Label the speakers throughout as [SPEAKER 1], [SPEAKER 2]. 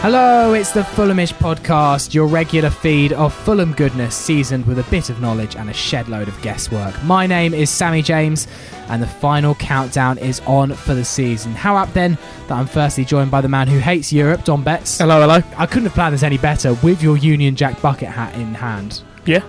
[SPEAKER 1] Hello, it's the Fulhamish podcast, your regular feed of Fulham goodness, seasoned with a bit of knowledge and a shed load of guesswork. My name is Sammy James, and the final countdown is on for the season. How apt then that I'm firstly joined by the man who hates Europe, Dom Betts.
[SPEAKER 2] Hello, hello.
[SPEAKER 1] I couldn't have planned this any better with your Union Jack bucket hat in hand.
[SPEAKER 2] Yeah,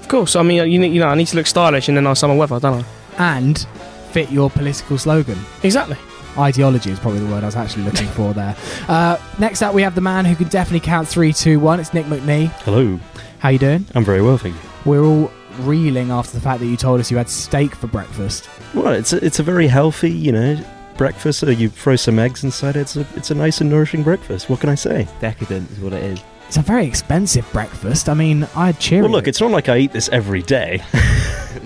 [SPEAKER 2] of course. I mean, uh, you, you know, I need to look stylish in the nice summer weather, don't I?
[SPEAKER 1] And fit your political slogan.
[SPEAKER 2] Exactly.
[SPEAKER 1] Ideology is probably the word I was actually looking for there. Uh, next up, we have the man who can definitely count three, two, one. It's Nick McNee.
[SPEAKER 3] Hello,
[SPEAKER 1] How you doing?
[SPEAKER 3] I'm very well, thank you.
[SPEAKER 1] We're all reeling after the fact that you told us you had steak for breakfast.
[SPEAKER 3] Well, it's a, it's a very healthy, you know, breakfast. Uh, you throw some eggs inside it. It's a, it's a nice and nourishing breakfast. What can I say?
[SPEAKER 4] decadent is what it is.
[SPEAKER 1] It's a very expensive breakfast. I mean, I had cheer.
[SPEAKER 3] Well, look, it's not like I eat this every day.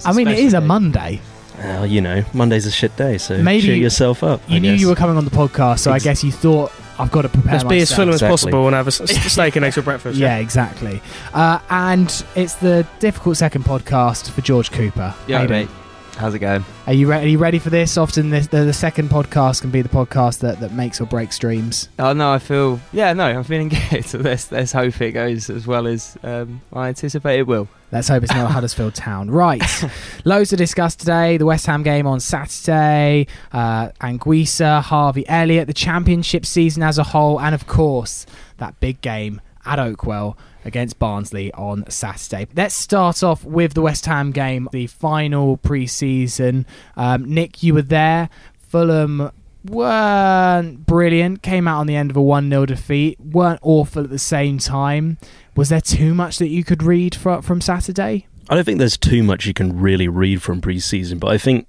[SPEAKER 1] I mean, it is a Monday.
[SPEAKER 3] Well, you know, Monday's a shit day, so
[SPEAKER 1] Maybe
[SPEAKER 3] cheer yourself up.
[SPEAKER 1] You
[SPEAKER 3] I
[SPEAKER 1] knew
[SPEAKER 3] guess.
[SPEAKER 1] you were coming on the podcast, so
[SPEAKER 3] Ex-
[SPEAKER 1] I guess you thought I've got to prepare
[SPEAKER 2] Let's be as
[SPEAKER 1] myself.
[SPEAKER 2] Fulham as possible and have a s- s- steak and eggs for breakfast.
[SPEAKER 1] Yeah, exactly. Uh, and it's the difficult second podcast for George Cooper.
[SPEAKER 4] Yeah,
[SPEAKER 1] you
[SPEAKER 4] mate. How's it going?
[SPEAKER 1] Are you, re- are you ready for this? Often the, the, the second podcast can be the podcast that, that makes or breaks dreams.
[SPEAKER 4] Oh no, I feel yeah, no, I'm feeling good. So let's let's hope it goes as well as um, I anticipate it will.
[SPEAKER 1] Let's hope it's not Huddersfield Town. Right. Loads to discuss today. The West Ham game on Saturday, uh, Anguissa, Harvey Elliott, the championship season as a whole, and of course, that big game at Oakwell against Barnsley on Saturday. Let's start off with the West Ham game, the final pre season. Um, Nick, you were there. Fulham weren't brilliant, came out on the end of a 1 0 defeat, weren't awful at the same time. Was there too much that you could read from, from Saturday?
[SPEAKER 3] I don't think there's too much you can really read from pre-season, but I think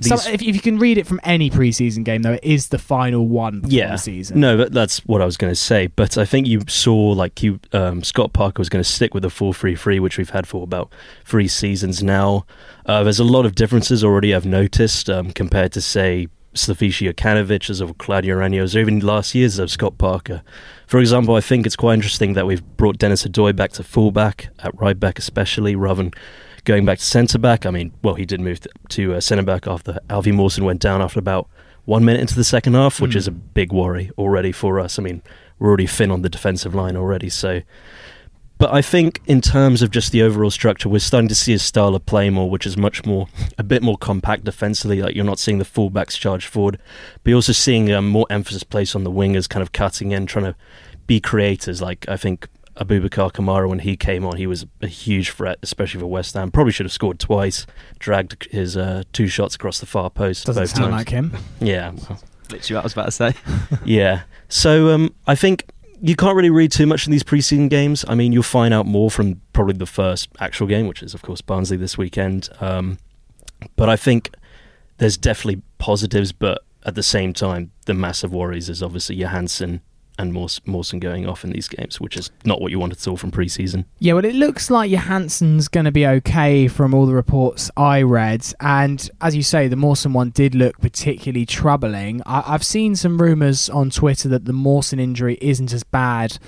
[SPEAKER 3] these,
[SPEAKER 1] So if, if you can read it from any preseason game, though, it is the final one
[SPEAKER 3] yeah,
[SPEAKER 1] the season.
[SPEAKER 3] no, but that's what I was going to say. But I think you saw like you, um, Scott Parker was going to stick with the four three three, which we've had for about three seasons now. Uh, there's a lot of differences already I've noticed um, compared to say Slavisa Jokanovic as of Claudio Ranieri's, or even last year's of Scott Parker. For example, I think it's quite interesting that we've brought Denis Odoi back to fullback at right back, especially rather than going back to centre back. I mean, well, he did move to, uh, centre back after Alfie Mawson went down after about one minute into the second half, which
[SPEAKER 1] Mm.
[SPEAKER 3] is a big worry already for us. I mean, we're already thin on the defensive line already, so. But I think in terms of just the overall structure, we're starting to see a style of play more, which is much more, a bit more compact defensively. Like you're not seeing the fullbacks charge forward, but you're also seeing um, more emphasis placed on the wingers, kind of cutting in, trying to be creators. Like I think Abubakar Kamara, when he came on, he was a huge threat, especially for West Ham. Probably should have scored twice, dragged his uh, two shots across the far post
[SPEAKER 1] Doesn't
[SPEAKER 3] both
[SPEAKER 1] sound
[SPEAKER 3] times.
[SPEAKER 1] like him.
[SPEAKER 3] yeah, well,
[SPEAKER 4] Literally, what I was about to say.
[SPEAKER 3] yeah. So um, I think you can't really read too much in these preseason games. I mean, you'll find out more from probably the first actual game, which is of course Barnsley this weekend. Um, but I think there's definitely positives, but at the same time, the massive worries is obviously Johansen and Mawson going off in these games, which is not what you wanted to see from preseason.
[SPEAKER 1] Yeah, well, it looks like Johansen's going to be okay from all the reports I read. And as you say, the Mawson one did look particularly troubling. I- I've seen some rumours on Twitter that the Mawson injury isn't as bad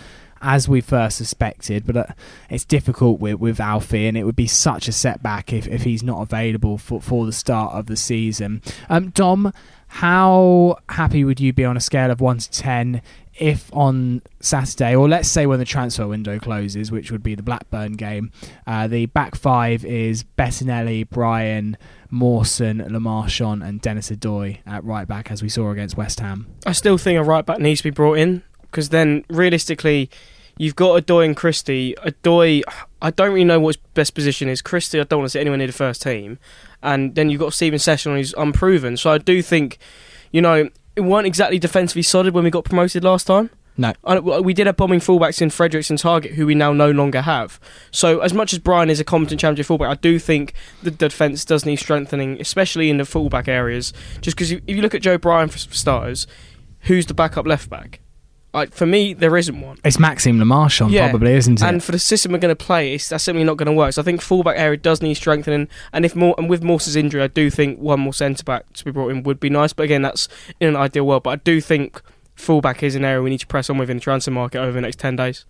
[SPEAKER 1] as we first suspected, but uh, it's difficult with, with Alfie, and it would be such a setback if, if he's not available for, for the start of the season. Um, Dom, how happy would you be on a scale of 1 to 10 if on Saturday, or let's say when the transfer window closes, which would be the Blackburn game, uh, the back five is Bettinelli, Bryan, Mawson, Le Marchand, and Denis Odoi at right back, as we saw against West Ham.
[SPEAKER 2] I still think a right back needs to be brought in because then realistically, you've got Odoi and Christie. Odoi, I don't really know what his best position is. Christie, I don't want to see anywhere near the first team, and then you've got Steven Sessegnon who's unproven. So I do think, you know, weren't exactly defensively solid when we got promoted last time.
[SPEAKER 1] No.
[SPEAKER 2] I- uh, We did have bombing fullbacks in Fredericks and Targett, who we now no longer have. So, as much as Bryan is a competent championship fullback, I do think the defence does need strengthening, especially in the fullback areas. Just because if you look at Joe Bryan for starters, who's the backup left back? Like for me, there isn't one.
[SPEAKER 1] It's Maxime Le Marchand,
[SPEAKER 2] Yeah,
[SPEAKER 1] probably, isn't it?
[SPEAKER 2] And for the system we're going to play, it's, that's simply not going to work. So I think fullback area does need strengthening. And if more and with Morse's injury, I do think one more centre back to be brought in would be nice. But again, that's in an ideal world. But I do think fullback is an area we need to press on with in the transfer market over the next ten days.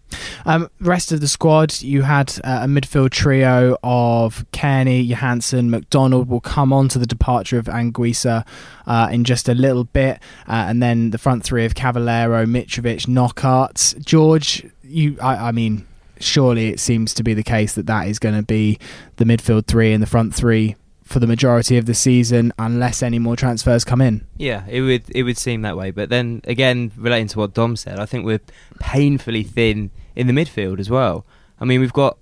[SPEAKER 1] Um, rest of the squad, you had uh, a midfield trio of Cairney, Johansen, McDonald. Will come on to the departure of Anguissa uh, in just a little bit, uh, and then the front three of Cavaleiro, Mitrovic, Knockaert. George, you, I, I mean, surely it seems to be the case that that is going to be the midfield three and the front three for the majority of the season, unless any more transfers come in.
[SPEAKER 4] Yeah, it would it would seem that way. But then again, relating to what Dom said, I think we're painfully thin in the midfield as well. I mean, we've got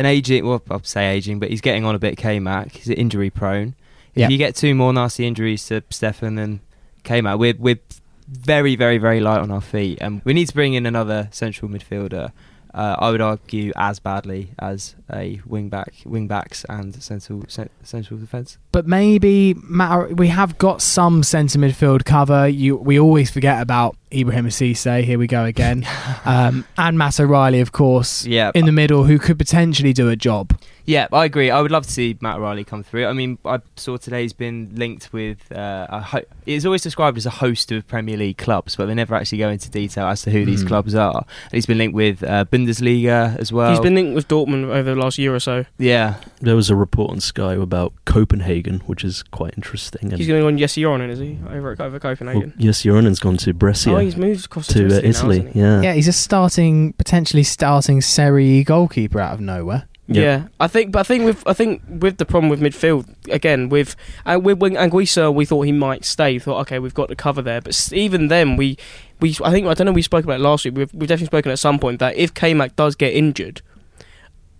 [SPEAKER 4] an aging, well, I'll say aging, but he's getting on a bit. K Mac, he's injury prone.
[SPEAKER 1] Yeah.
[SPEAKER 4] If you get two more nasty injuries to Stefan and K Mac, we're we're very very very light on our feet, and we need to bring in another central midfielder. Uh, I would argue as badly as a wing back, wing backs, and central cen- central defence.
[SPEAKER 1] but maybe Matt, we have got some centre midfield cover. You, we always forget about Ibrahim Cisse. Here we go again, um, and Matt O'Riley, of course,
[SPEAKER 4] Yeah,
[SPEAKER 1] in the middle, who could potentially do a job.
[SPEAKER 4] Yeah, I agree. I would love to see Matt Riley come through. I mean, I saw today he's been linked with. Uh, a ho- it's always described as a host of Premier League clubs, but they never actually go into detail as to who these
[SPEAKER 1] Mm.
[SPEAKER 4] clubs are. And he's been linked with uh, Bundesliga as well.
[SPEAKER 2] He's been linked with Dortmund over the last year or so.
[SPEAKER 4] yeah,
[SPEAKER 3] There was a report on Sky about Copenhagen, which is quite interesting. And
[SPEAKER 2] He's going to go on Jesse Joronen, is he? Over at over
[SPEAKER 3] well,
[SPEAKER 2] Copenhagen.
[SPEAKER 3] yes, Joronen's gone to Brescia
[SPEAKER 2] Oh, he's moved across
[SPEAKER 3] to uh,
[SPEAKER 2] Italy, now,
[SPEAKER 3] Italy.
[SPEAKER 2] hasn't he?
[SPEAKER 3] yeah.
[SPEAKER 1] Yeah, he's a starting, potentially starting Serie goalkeeper out of nowhere.
[SPEAKER 3] Yeah.
[SPEAKER 2] Yeah. I think, but I think with I think with the problem with midfield again with uh, with when Anguissa, we thought he might stay. We thought okay, we've got to cover there. But even then, we we I think I don't know. We spoke about it last week. We've, we've definitely spoken at some point that if K Mac does get injured.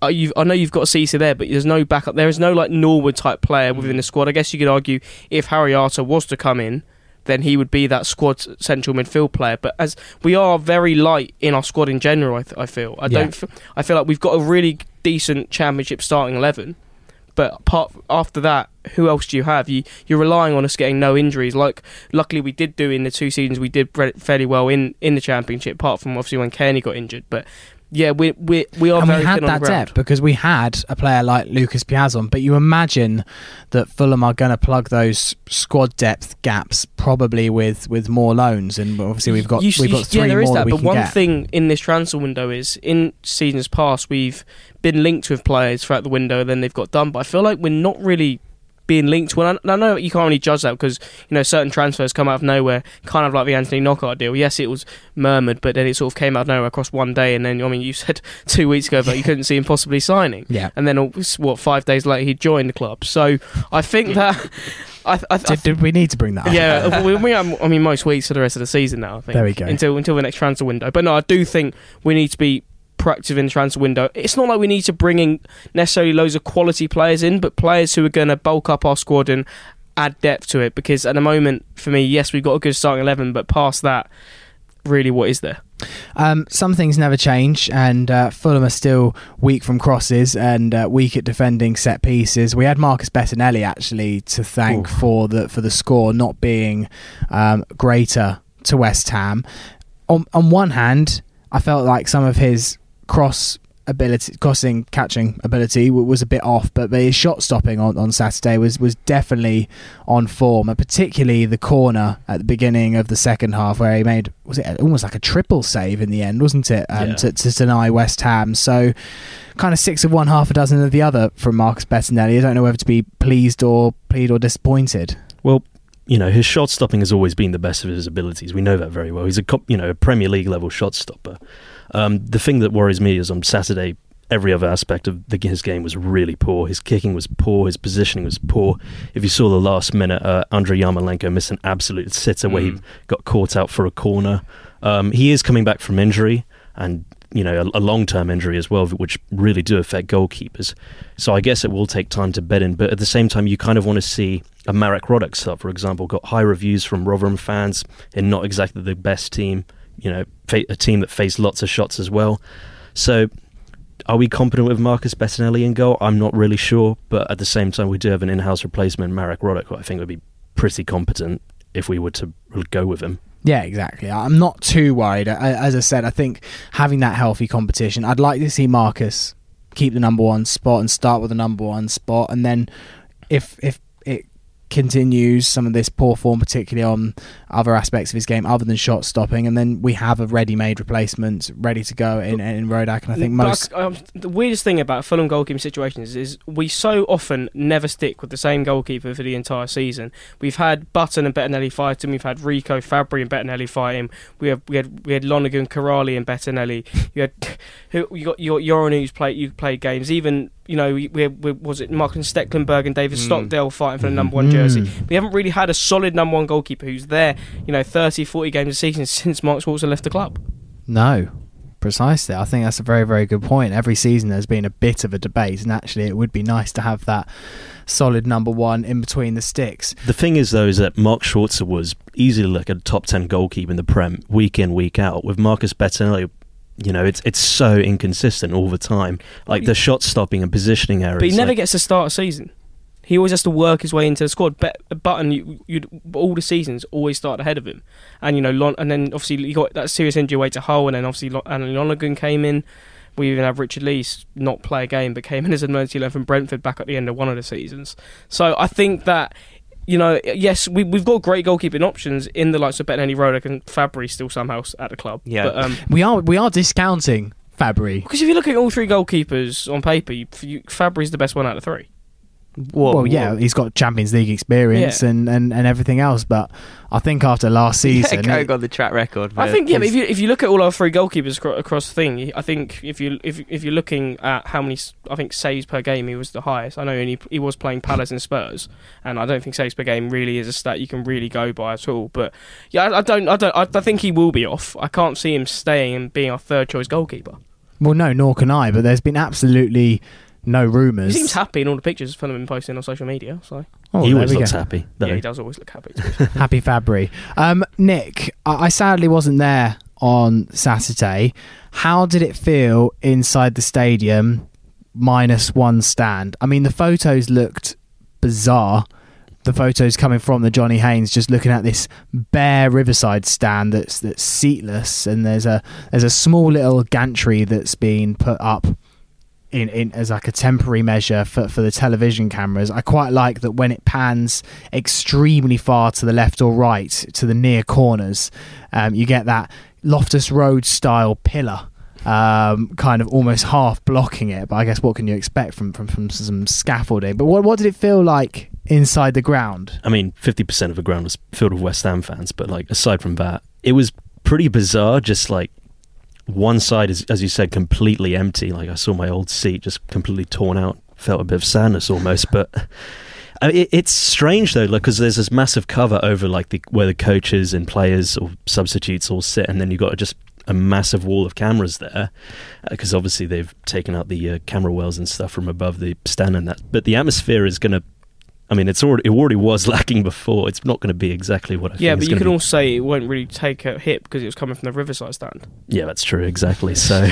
[SPEAKER 2] Uh, you've, I know you've got Cisse there, but there's no backup. There is no like Norwood type player within the squad. I guess you could argue if Harry Arter was to come in, then he would be that squad central midfield player. But as we are very light in our squad in general, I, th- I feel I
[SPEAKER 1] Yeah.
[SPEAKER 2] don't. F- I feel like we've got a really decent championship starting eleven, but apart after that, who else do you have? You you're relying on us getting no injuries. Like luckily we did do in the two seasons we did fairly well in in the championship, apart from obviously when Cairney got injured. But yeah, we we we are
[SPEAKER 1] and we had that depth because we had a player like Lucas Piazon. But you imagine that Fulham are going to plug those squad depth gaps probably with, with more loans, and obviously we've got
[SPEAKER 2] You-
[SPEAKER 1] we've got three
[SPEAKER 2] yeah, there is
[SPEAKER 1] more
[SPEAKER 2] that.
[SPEAKER 1] we
[SPEAKER 2] but one
[SPEAKER 1] get.
[SPEAKER 2] thing in this transfer window is in seasons past we've been linked with players throughout the window, then they've got done. But I feel like we're not really being linked to. And I, know you can't really judge that because you know certain transfers come out of nowhere, kind of like the Anthony Knockaert deal. Yes, it was murmured, but then it sort of came out of nowhere across one day. And then I mean, you said two weeks ago that you couldn't see him possibly signing.
[SPEAKER 1] yeah.
[SPEAKER 2] And then uh, what? Five days later, he joined the club. So I think that I, I, I
[SPEAKER 1] Did, did we need to bring that up?
[SPEAKER 2] yeah, we, we, I mean, most weeks for the rest of the season now. I think.
[SPEAKER 1] There we go.
[SPEAKER 2] Until until the next transfer window. But no, I do think we need to be proactive in transfer window. It's not like we need to bring in necessarily loads of quality players in, but players who are going to bulk up our squad and add depth to it. Because at the moment, for me, yes, we've got a good starting eleven, but past that, really, what is there?
[SPEAKER 1] Um, some things never change, and uh, Fulham are still weak from crosses and uh, weak at defending set pieces. We had Marcus Bettinelli actually to thank
[SPEAKER 3] Oof.
[SPEAKER 1] for the for the score not being um, greater to West Ham. On on one hand, I felt like some of his cross ability, crossing catching ability was a bit off, but his shot stopping on, on Saturday was was definitely on form, and particularly the corner at the beginning of the second half where he made was it almost like a triple save in the end, wasn't it? Um,
[SPEAKER 3] Yeah.
[SPEAKER 1] to, to deny West Ham. So kind of six of one, half a dozen of the other from Marcus Bettinelli. I don't know whether to be pleased or pleased or disappointed.
[SPEAKER 3] Well, you know, his shot stopping has always been the best of his abilities. We know that very well. He's a you know a Premier League level shot stopper. Um, the thing that worries me is on Saturday, every other aspect of the, his game was really poor. His kicking was poor. His positioning was poor. If you saw the last minute, uh, Andriy Yarmolenko missed an absolute sitter where he
[SPEAKER 4] Mm.
[SPEAKER 3] got caught out for a corner. Um, he is coming back from injury and you know a, a long term injury as well, which really do affect goalkeepers. So I guess it will take time to bed in, but at the same time, you kind of want to see a Marek Rodak start, for example, got high reviews from Rotherham fans in not exactly the best team. You know, a team that faced lots of shots as well. So, are we competent with Marcus Bettinelli in goal? I'm not really sure, but at the same time, we do have an in-house replacement, Marek Rodak, who I think would be pretty competent if we were to go with him.
[SPEAKER 1] Yeah, exactly. I'm not too worried. As I said, I think having that healthy competition, I'd like to see Marcus keep the number one spot and start with the number one spot, and then if if continues some of this poor form, particularly on other aspects of his game other than shot stopping, and then we have a ready-made replacement ready to go in in Rodak. And I think most
[SPEAKER 2] um, the weirdest thing about Fulham goalkeeping situations is we so often never stick with the same goalkeeper for the entire season. We've had Button and Bettinelli fighting. We've had Rico Fabri and Bettinelli fighting. We have we had we had Lonergan, Kiraly and Bettinelli. You had you got your Yoran who's played you played games. Even you know, we, we, was it Maarten Stekelenburg and David mm. Stockdale fighting for the number one mm. jersey. We haven't really had a solid number one goalkeeper who's there, you know, 30, 40 games a season since Mark Schwarzer left the club.
[SPEAKER 1] No, precisely. I think that's a very, very good point. Every season there's been a bit of a debate, and actually it would be nice to have that solid number one in between the sticks.
[SPEAKER 3] The thing is, though, is that Mark Schwarzer was easily like a top 10 goalkeeper in the Prem week in, week out, with Marcus Bettinelli you know, it's it's so inconsistent all the time. Like the shot stopping and positioning errors.
[SPEAKER 2] But he never
[SPEAKER 3] like,
[SPEAKER 2] gets to start a season. He always has to work his way into the squad. But Button, you, would all the seasons always start ahead of him, and you know, Lon, and then obviously you got that serious injury away to Hull, and then obviously Lon, and Lonergan came in. We even have Richard Lees not play a game, but came in as an emergency loan from Brentford back at the end of one of the seasons. So I think that you know, yes, we, we've got great goalkeeping options in the likes of Bettinelli, Rodak, and Fabri still somehow at the club.
[SPEAKER 4] Yeah,
[SPEAKER 2] but,
[SPEAKER 1] um, we are we are discounting Fabri
[SPEAKER 2] because if you look at all three goalkeepers on paper, you, you, Fabri's the best one out of three.
[SPEAKER 1] Whoa, well, yeah, whoa. he's got Champions League experience yeah. and, and, and everything else, but I think after last season,
[SPEAKER 4] yeah, it, got the track record.
[SPEAKER 2] I think yeah, if you if you look at all our three goalkeepers across the thing, I think if you if if you're looking at how many I think saves per game, he was the highest. I know he he was playing Palace and Spurs, and I don't think saves per game really is a stat you can really go by at all. But yeah, I, I don't I don't I, I think he will be off. I can't see him staying and being our third choice goalkeeper.
[SPEAKER 1] Well, no, nor can I. But there's been absolutely no rumours.
[SPEAKER 2] He seems happy in all the pictures Fulham been posting on social media. So
[SPEAKER 3] oh, he always looks go. happy.
[SPEAKER 2] Yeah, he? he does always look happy.
[SPEAKER 1] happy Fabri. Um, Nick, I-, I sadly wasn't there on Saturday. How did it feel inside the stadium? Minus one stand. I mean, the photos looked bizarre the photos coming from the Johnny Haynes, just looking at this bare riverside stand that's that's seatless, and there's a there's a small little gantry that's been put up in, in as like a temporary measure for, for the television cameras. I quite like that when it pans extremely far to the left or right to the near corners, um, you get that Loftus Road style pillar. Um, kind of almost half blocking it, but I guess what can you expect from, from, from some scaffolding? But what what did it feel like inside the ground?
[SPEAKER 3] I mean, fifty percent of the ground was filled with West Ham fans, but like aside from that, it was pretty bizarre. Just like one side is, as you said, completely empty. Like I saw my old seat just completely torn out. Felt a bit of sadness almost, but. it, it's strange though, because there's this massive cover over like the, where the coaches and players or substitutes all sit, and then you've got just a massive wall of cameras there, because uh, obviously they've taken out the uh, camera wells and stuff from above the stand and that. But the atmosphere is going to I mean, it's already it already was lacking before. It's not going to be exactly what I.
[SPEAKER 2] Yeah,
[SPEAKER 3] but
[SPEAKER 2] you
[SPEAKER 3] can
[SPEAKER 2] be. also say it won't really take a hit because it was coming from the Riverside stand.
[SPEAKER 3] Yeah, that's true. Exactly. So,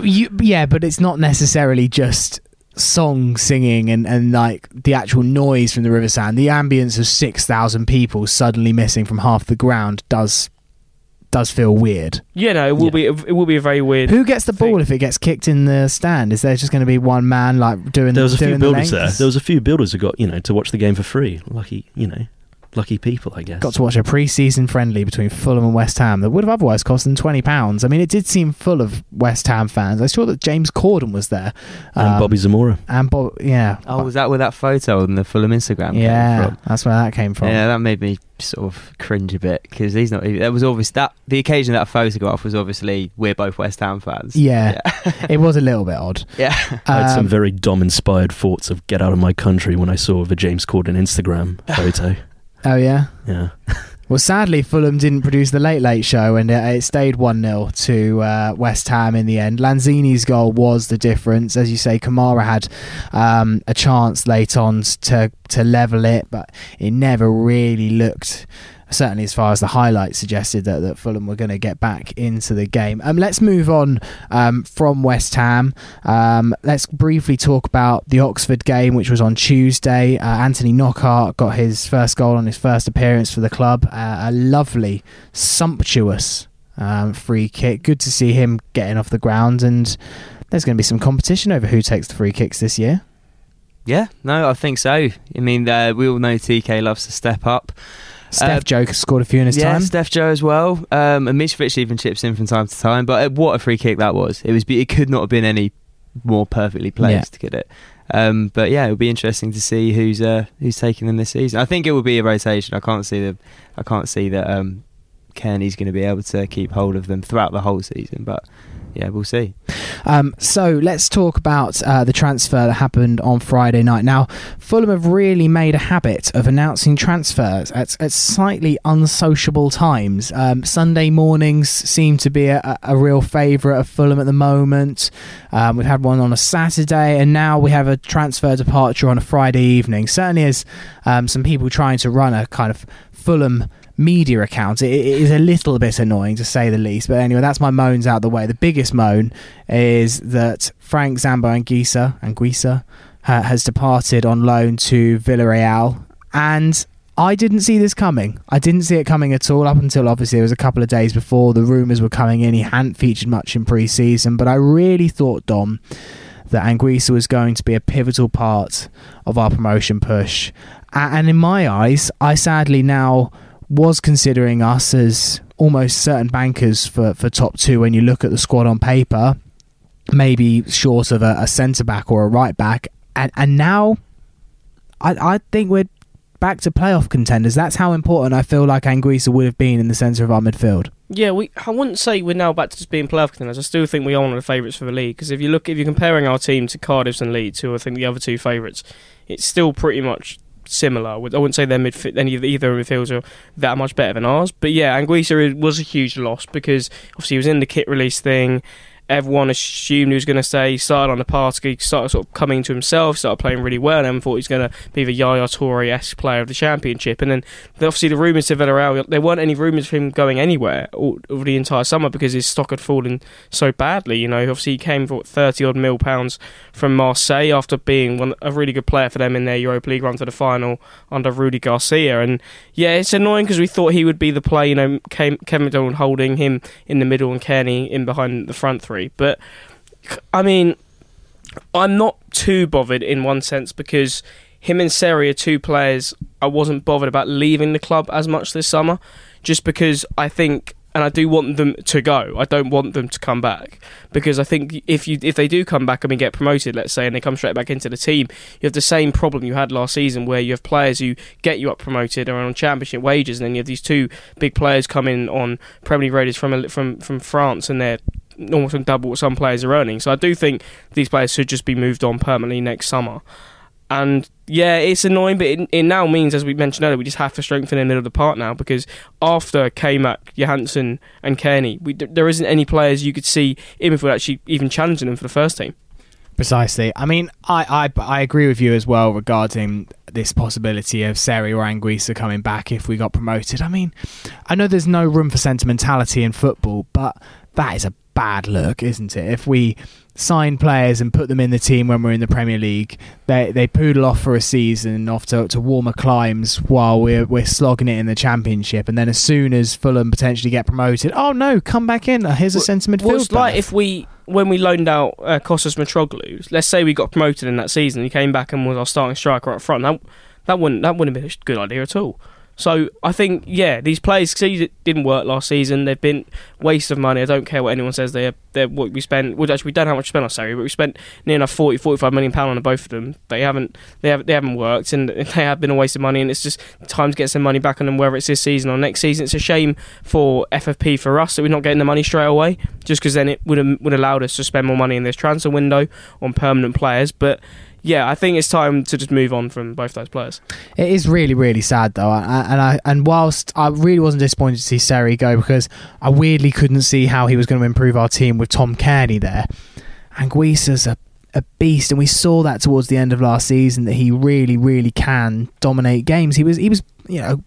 [SPEAKER 1] you, yeah, but it's not necessarily just song singing and, and like the actual noise from the Riverside. The ambience of six thousand people suddenly missing from half the ground does does feel weird.
[SPEAKER 2] Yeah, no, it will yeah. be. It will be a very weird.
[SPEAKER 1] Who gets the thing. ball if it gets kicked in the stand? Is there just going to be one man like doing?
[SPEAKER 3] There was
[SPEAKER 1] a
[SPEAKER 3] few builders
[SPEAKER 1] the
[SPEAKER 3] there. There was a few builders who got you know to watch the game for free. Lucky, you know, lucky people, I guess.
[SPEAKER 1] Got to watch a pre-season friendly between Fulham and West Ham that would have otherwise cost them twenty pounds. I mean, it did seem full of West Ham fans. I saw that James Corden was there
[SPEAKER 3] and um, Bobby Zamora.
[SPEAKER 1] And Bob, yeah.
[SPEAKER 4] Oh, was that where that photo on the Fulham Instagram?
[SPEAKER 1] Yeah, that's where that came from.
[SPEAKER 4] Yeah, that made me sort of cringe a bit because he's not. That was obvious that the occasion that photograph was obviously we're both West Ham fans.
[SPEAKER 1] Yeah, yeah. it was a little bit odd.
[SPEAKER 4] Yeah,
[SPEAKER 3] I had some um, very Dom inspired thoughts of "Get out of my country" when I saw the James Corden Instagram photo.
[SPEAKER 1] Oh yeah,
[SPEAKER 3] yeah.
[SPEAKER 1] Well, sadly, Fulham didn't produce the Late Late Show, and it, stayed one 0 to uh, West Ham in the end. Lanzini's goal was the difference, as you say. Kamara had um, a chance late on to to level it, but it never really looked certainly as far as the highlights suggested that, that Fulham were going to get back into the game. Um, let's move on um, from West Ham. Um, let's briefly talk about the Oxford game, which was on Tuesday. Uh, Anthony Knockaert got his first goal on his first appearance for the club. Uh, a lovely, sumptuous um, free kick. Good to see him getting off the ground, and there's going to be some competition over who takes the free kicks this year.
[SPEAKER 4] Yeah, no, I think so. I mean, uh, we all know TK loves to step up.
[SPEAKER 1] Steph uh, Joe scored a few in his time.
[SPEAKER 4] yeah,
[SPEAKER 1] time.
[SPEAKER 4] Steph Joe as well. Um, and Mitrovic even chips in from time to time. But uh, what a free kick that was! It was. It could not have been any more perfectly placed. Yeah. Could it? Um, but yeah, it'll be interesting to see who's uh, who's taking them this season. I think it will be a rotation. I can't see the. I can't see that um, Cairney's going to be able to keep hold of them throughout the whole season. But yeah, we'll see.
[SPEAKER 1] Um, so let's talk about uh, the transfer that happened on Friday night. Now, Fulham have really made a habit of announcing transfers at, at slightly unsociable times. Um, Sunday mornings seem to be a, a real favourite of Fulham at the moment. Um, we've had one on a Saturday, and now we have a transfer departure on a Friday evening. Certainly, as um, some people trying to run a kind of Fulham media accounts. It, it is a little bit annoying to say the least. But anyway, that's my moans out the way. The biggest moan is that Frank Zambo Anguissa, Anguissa uh, has departed on loan to Villarreal. And I didn't see this coming. I didn't see it coming at all up until obviously it was a couple of days before the rumours were coming in. He hadn't featured much in pre season. But I really thought, Dom, that Anguissa was going to be a pivotal part of our promotion push. And in my eyes, I sadly now was considering us as almost certain bankers for, for top two when you look at the squad on paper, maybe short of a, a centre back or a right back. And, and now I, I think we're back to playoff contenders. That's how important I feel like Anguissa would have been in the centre of our midfield.
[SPEAKER 2] Yeah, we. I wouldn't say we're now back to just being playoff contenders. I still think we are one of the favourites for the league. Because if you look, if you're comparing our team to Cardiff's and Leeds, who I think the other two favourites, it's still pretty much similar. I wouldn't say their midfield, any of either midfields are that much better than ours. But yeah, Anguissa was a huge loss because obviously he was in the kit release thing everyone assumed he was going to stay. He started on the party, he started sort of coming to himself, started playing really well, and thought he was going to be the Yaya Toure esque player of the championship. And then obviously the rumours to Villarreal, there weren't any rumours of him going anywhere over the entire summer because his stock had fallen so badly. You know, obviously he came for 30 odd mil pounds from Marseille after being one, a really good player for them in their Europa League run to the final under Rudy Garcia. And yeah, it's annoying because we thought he would be the player, you know, Kevin McDonald holding him in the middle and Cairney in behind the front three. But I mean, I'm not too bothered in one sense because him and Seri are two players I wasn't bothered about leaving the club as much this summer, just because I think and I do want them to go. I don't want them to come back because I think if you if they do come back and we get promoted, let's say, and they come straight back into the team, you have the same problem you had last season where you have players who get you up promoted or on championship wages, and then you have these two big players coming on Premier League wages from from from France, and they're almost double what some players are earning. So I do think these players should just be moved on permanently next summer. And yeah, it's annoying, but it, it, now means, as we mentioned earlier, we just have to strengthen in the middle of the park now because after K-Mac, Johansen, and Cairney, we, there isn't any players you could see in midfield actually even challenging them for the first team.
[SPEAKER 1] Precisely. I mean, I, I, I agree with you as well regarding this possibility of Seri or Anguissa coming back if we got promoted. I mean, I know there's no room for sentimentality in football, but that is a bad look, isn't it? If we sign players and put them in the team when we're in the Premier League, they they poodle off for a season, off to, to warmer climes while we're we're slogging it in the Championship, and then as soon as Fulham potentially get promoted, oh no, come back in. Here's a centre midfield.
[SPEAKER 2] What's like if we when we loaned out uh, Kostas Mitroglou, let's say we got promoted in that season, he came back and was our starting striker up front. That that wouldn't that wouldn't have been a good idea at all. So I think yeah, these players see it didn't work last season. They've been waste of money. I don't care what anyone says. They they what we spent. Well, actually, we don't know how much we spent on Seri, but we spent near enough 40, 45 million pound on both of them. They haven't they haven't they haven't worked, and they have been a waste of money. And it's just time to get some money back on them, whether it's this season or next season. It's a shame for FFP for us that we're not getting the money straight away, just because then it would have would allowed us to spend more money in this transfer window on permanent players, but yeah, I think it's time to just move on from both those players.
[SPEAKER 1] It is really, really sad though, and I and whilst I really wasn't disappointed to see Seri go because I weirdly couldn't see how he was going to improve our team with Tom Cairney there. Anguissa's a a beast, and we saw that towards the end of last season that he really, really can dominate games. He was he was you know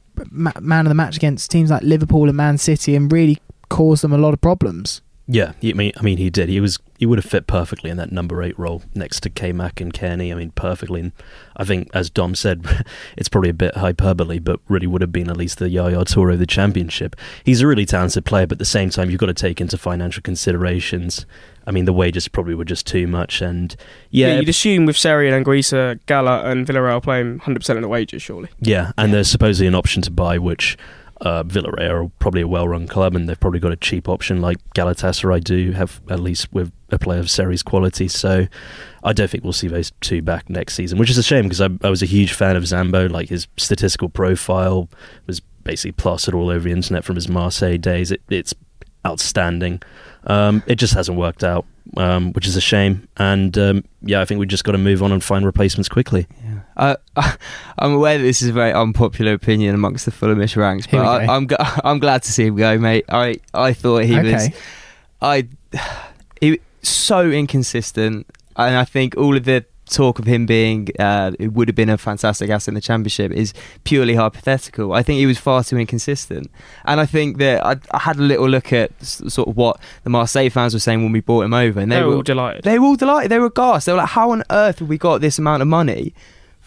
[SPEAKER 1] man of the match against teams like Liverpool and Man City, and really caused them a lot of problems.
[SPEAKER 3] Yeah, I mean, I mean, he did. He was he would have fit perfectly in that number eight role next to K Mac and Cairney. I mean, perfectly. And I think, as Dom said, it's probably a bit hyperbole, but really would have been at least the Yaya Toure of the championship. He's a really talented player, but at the same time, you've got to take into financial considerations. I mean, the wages probably were just too much, and yeah,
[SPEAKER 2] Yeah, you'd assume with Seri and Anguissa, Gala and Villarreal playing 100% of the wages, surely.
[SPEAKER 3] Yeah, and there's supposedly an option to buy, which uh, Villarreal are probably a well-run club, and they've probably got a cheap option like Galatasaray do have, at least with a player of Seri's quality. So I don't think we'll see those two back next season, which is a shame because I, I was a huge fan of Zambo. Like his statistical profile was basically plastered all over the internet from his Marseille days. It, it's outstanding. Um, it just hasn't worked out, um, which is a shame. And um, yeah, I think we just got to move on and find replacements quickly.
[SPEAKER 4] Yeah. Uh, I'm aware that this is a very unpopular opinion amongst the Fulhamish ranks, but I,
[SPEAKER 1] go.
[SPEAKER 4] I'm g- I'm glad to see him go, mate. I I thought he was I he so inconsistent, and I think all of the talk of him being uh, it would have been a fantastic asset in the championship is purely hypothetical. I think he was far too inconsistent, and I think that I, I had a little look at s- sort of what the Marseille fans were saying when we brought him over, and
[SPEAKER 2] They,
[SPEAKER 4] they,
[SPEAKER 2] were
[SPEAKER 4] were
[SPEAKER 2] all delighted.
[SPEAKER 4] they were all delighted. They were aghast. They were like, "How on earth have we got this amount of money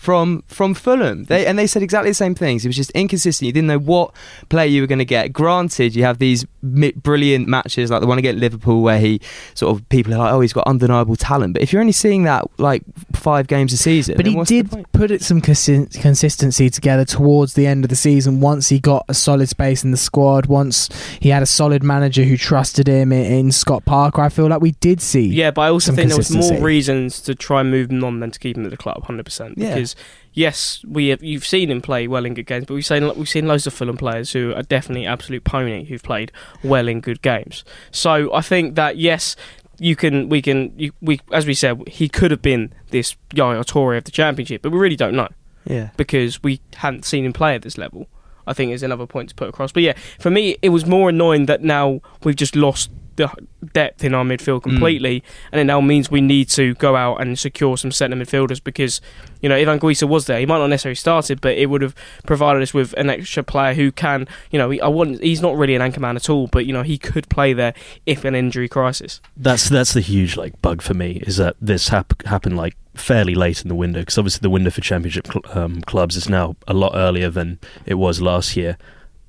[SPEAKER 4] from from Fulham?" They and they said exactly the same things. It was just inconsistent. You didn't know what player you were going to get. Granted, you have these mi- brilliant matches like the one against Liverpool where he sort of people are like, "Oh, he's got undeniable talent." But if you're only seeing that like five games a season,
[SPEAKER 1] but
[SPEAKER 4] then
[SPEAKER 1] he
[SPEAKER 4] what's
[SPEAKER 1] did put it some consi- consistency together towards the end of the season. Once he got a solid space in the squad, once he had a solid manager who trusted him in, in Scott Parker, I feel like we did see.
[SPEAKER 2] Yeah, but I also think there was more reasons to try and move him on than to keep him at the club, hundred percent.
[SPEAKER 4] Yeah.
[SPEAKER 2] Because yes, we have you've seen him play well in good games, but we've seen we've seen loads of Fulham players who are definitely absolute pony who've played well in good games. So I think that yes, you can we can you, we as we said he could have been this Yaya Toure of the championship, but we really don't know
[SPEAKER 4] Yeah.
[SPEAKER 2] because we hadn't seen him play at this level. I think is another point to put across. But yeah, for me, it was more annoying that now we've just lost the depth in our midfield completely, and it now means we need to go out and secure some centre midfielders because you know if Anguissa was there, he might not necessarily started, but it would have provided us with an extra player who can, you know, I want. He's not really an anchor man at all, but you know he could play there if an injury crisis.
[SPEAKER 3] That's that's the huge like bug for me is that this hap- happened like fairly late in the window because obviously the window for championship cl- um, clubs is now a lot earlier than it was last year.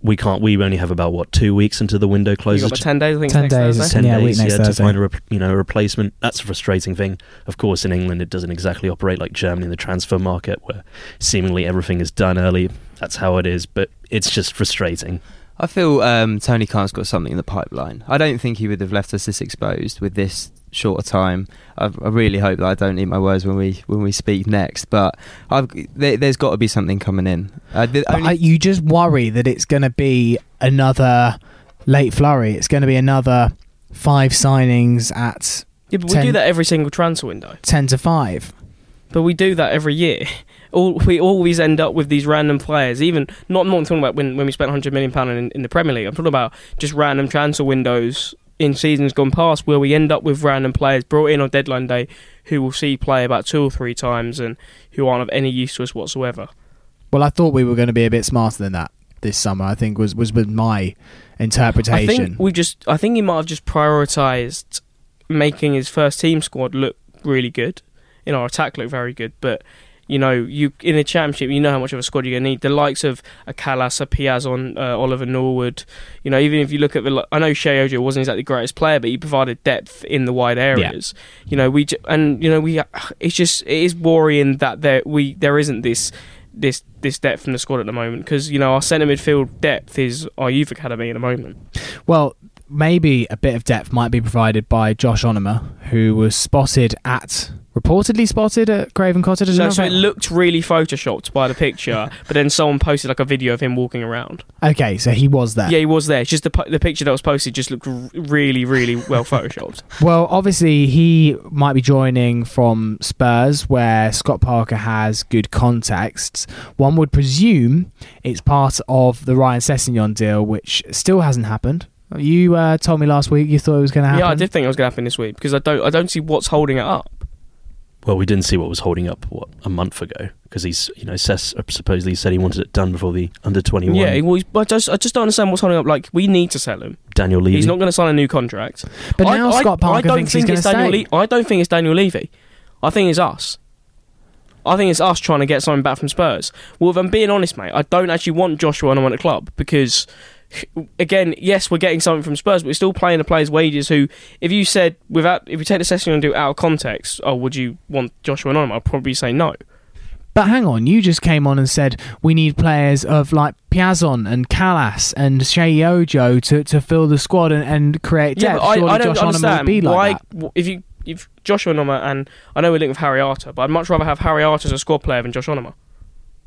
[SPEAKER 3] We can't. We only have about what two weeks until the window
[SPEAKER 2] You
[SPEAKER 3] closes.
[SPEAKER 2] got about ten days, I think.
[SPEAKER 1] 10
[SPEAKER 2] next
[SPEAKER 1] days,
[SPEAKER 2] Thursday.
[SPEAKER 3] ten
[SPEAKER 1] Yeah, week
[SPEAKER 3] days
[SPEAKER 1] next
[SPEAKER 3] yeah, to find a rep- you know a replacement. That's a frustrating thing. Of course, in England, it doesn't exactly operate like Germany in the transfer market, where seemingly everything is done early. That's how it is, but it's just frustrating.
[SPEAKER 4] I feel um, Tony Khan's got something in the pipeline. I don't think he would have left us this exposed with this shorter time. I, I really hope that I don't eat my words when we when we speak next. But I've, there, there's got to be something coming in. Uh, the
[SPEAKER 1] But
[SPEAKER 4] only-
[SPEAKER 1] I, you just worry that it's going to be another late flurry. It's going to be another five signings at
[SPEAKER 2] Yeah, but we
[SPEAKER 1] Ten-
[SPEAKER 2] do that every single transfer window.
[SPEAKER 1] ten to five.
[SPEAKER 2] But we do that every year. All, we always end up with these random players. Even not not talking about when, when we spent 100 million pound in, in the Premier League. I'm talking about just random transfer windows in seasons gone past where we end up with random players brought in on deadline day who will see play about two or three times and who aren't of any use to us whatsoever.
[SPEAKER 1] Well, I thought we were going to be a bit smarter than that this summer. I think was was with my interpretation.
[SPEAKER 2] I think we just. I think he might have just prioritised making his first team squad look really good, in our attack look very good. But you know, you in a championship, you know how much of a squad you're going to need. The likes of a Kalas, a Piazon, uh, Oliver Norwood. You know, even if you look at the, I know Sheyi Ojo wasn't exactly the greatest player, but he provided depth in the wide areas. You know, we and you know we. It's just it is worrying that there we there isn't this. This this depth in the squad at the moment because you know our centre midfield depth is our youth academy at the moment.
[SPEAKER 1] Well, maybe a bit of depth might be provided by Josh Onomah, who was spotted at reportedly spotted at Craven Cottage.
[SPEAKER 2] So, so it looked really photoshopped by the picture, but then someone posted like a video of him walking around.
[SPEAKER 1] okay, so he was there.
[SPEAKER 2] Yeah, he was there. It's just the po- the picture that was posted just looked r- really, really well photoshopped.
[SPEAKER 1] Well, obviously he might be joining from Spurs, where Scott Parker has good contacts. One would presume it's part of the Ryan Sessegnon deal, which still hasn't happened. You uh, told me last week you thought it was going to happen.
[SPEAKER 2] yeah, I did think it was going to happen this week because I don't I don't see what's holding it up.
[SPEAKER 3] Well, we didn't see what was holding up what a month ago because he's you know Sess supposedly said he wanted it done before the under twenty one.
[SPEAKER 2] Yeah, well, he's- but I just, I just don't understand what's holding up. Like, we need to sell him.
[SPEAKER 3] Daniel Levy.
[SPEAKER 2] He's not going to sign a new contract.
[SPEAKER 1] But
[SPEAKER 2] I,
[SPEAKER 1] now
[SPEAKER 2] I-
[SPEAKER 1] Scott Parker
[SPEAKER 2] I don't
[SPEAKER 1] thinks he's
[SPEAKER 2] think
[SPEAKER 1] going
[SPEAKER 2] it's
[SPEAKER 1] to
[SPEAKER 2] Daniel.
[SPEAKER 1] stay.
[SPEAKER 2] Le- I don't think it's Daniel Levy. I think it's us. I think it's us trying to get something back from Spurs. Well, if I'm being honest, mate, I don't actually want Joshua Onomah at the club because, again, yes, we're getting something from Spurs, but we're still playing the players' wages. Who, if you said without, if you take the session and do it out of context, oh, would you want Joshua Onomah? I'd probably say no.
[SPEAKER 1] But hang on, you just came on and said we need players of like Piazon and Kalas and Sheyi Ojo to, to fill the squad and, and create
[SPEAKER 2] Yeah,
[SPEAKER 1] depth.
[SPEAKER 2] but I,
[SPEAKER 1] Surely
[SPEAKER 2] I don't
[SPEAKER 1] Josh would
[SPEAKER 2] understand
[SPEAKER 1] be like
[SPEAKER 2] why.
[SPEAKER 1] that.
[SPEAKER 2] If you if Joshua Onomah and I know we're linked with Harry Arter, but I'd much rather have Harry Arter as a squad player than Josh Onomah.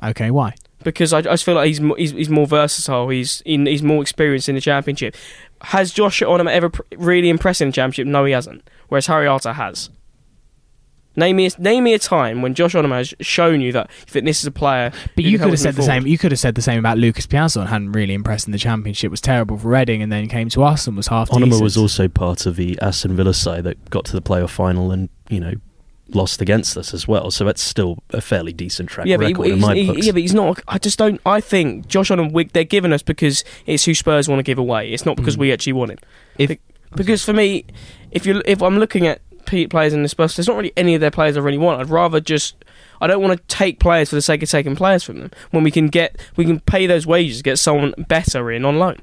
[SPEAKER 1] Okay, why?
[SPEAKER 2] Because I, I just feel like he's, he's he's more versatile. He's in, he's more experienced in the championship. Has Josh Onomah ever pr- really impressed in the championship? No, he hasn't. Whereas Harry Arter has. Name me a, name me a time when Josh Onomah has shown you that that this is a player.
[SPEAKER 1] But you could have said the
[SPEAKER 2] forward.
[SPEAKER 1] same. You could have said the same about Lucas Piazon. Hadn't really impressed in the championship. Was terrible for Reading, and then came to us and was half.
[SPEAKER 3] Onomah
[SPEAKER 1] decent.
[SPEAKER 3] was also part of the Aston Villa side that got to the playoff final and you know lost against us as well. So that's still a fairly decent track
[SPEAKER 2] Yeah, but,
[SPEAKER 3] record
[SPEAKER 2] he,
[SPEAKER 3] in my
[SPEAKER 2] he-
[SPEAKER 3] books.
[SPEAKER 2] yeah, but he's not. I just don't. I think Josh Onomah Wig they're giving us because it's who Spurs want to give away. It's not because
[SPEAKER 1] Mm.
[SPEAKER 2] we actually want him.
[SPEAKER 4] If-
[SPEAKER 2] Be- because for me, if you if I'm looking at players in the Spurs, there's not really any of their players I really want. I'd rather just. I don't want to take players for the sake of taking players from them when we can get we can pay those wages, get someone better in on loan.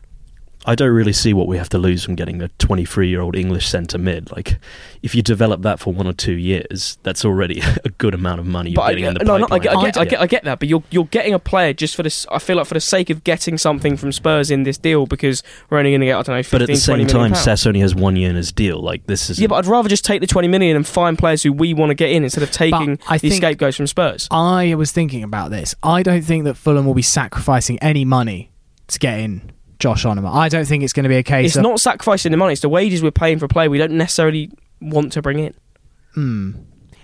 [SPEAKER 3] I don't really see what we have to lose from getting a 23 year old English centre mid. Like, if you develop that for one or two years, that's already a good amount of money you're
[SPEAKER 2] But I,
[SPEAKER 3] in the
[SPEAKER 2] no, no, I get, I, get, I get, I get that. But you're you're getting a player just for this. I feel like for the sake of getting something from Spurs in this deal because we're only going to get I don't know 15,
[SPEAKER 3] But at the same time,
[SPEAKER 2] pounds.
[SPEAKER 3] Sess only has one year in his deal. Like, this is
[SPEAKER 2] Yeah, but I'd rather just take the 20 million and find players who we want to get in instead of taking
[SPEAKER 1] I
[SPEAKER 2] these
[SPEAKER 1] think-
[SPEAKER 2] scapegoats from Spurs.
[SPEAKER 1] I was thinking about this. I don't think that Fulham will be sacrificing any money to get in Josh Onomah. I don't think it's going to be a case
[SPEAKER 2] It's
[SPEAKER 1] of
[SPEAKER 2] not sacrificing the money, it's the wages we're paying for a player we don't necessarily want to bring in.
[SPEAKER 1] Hmm.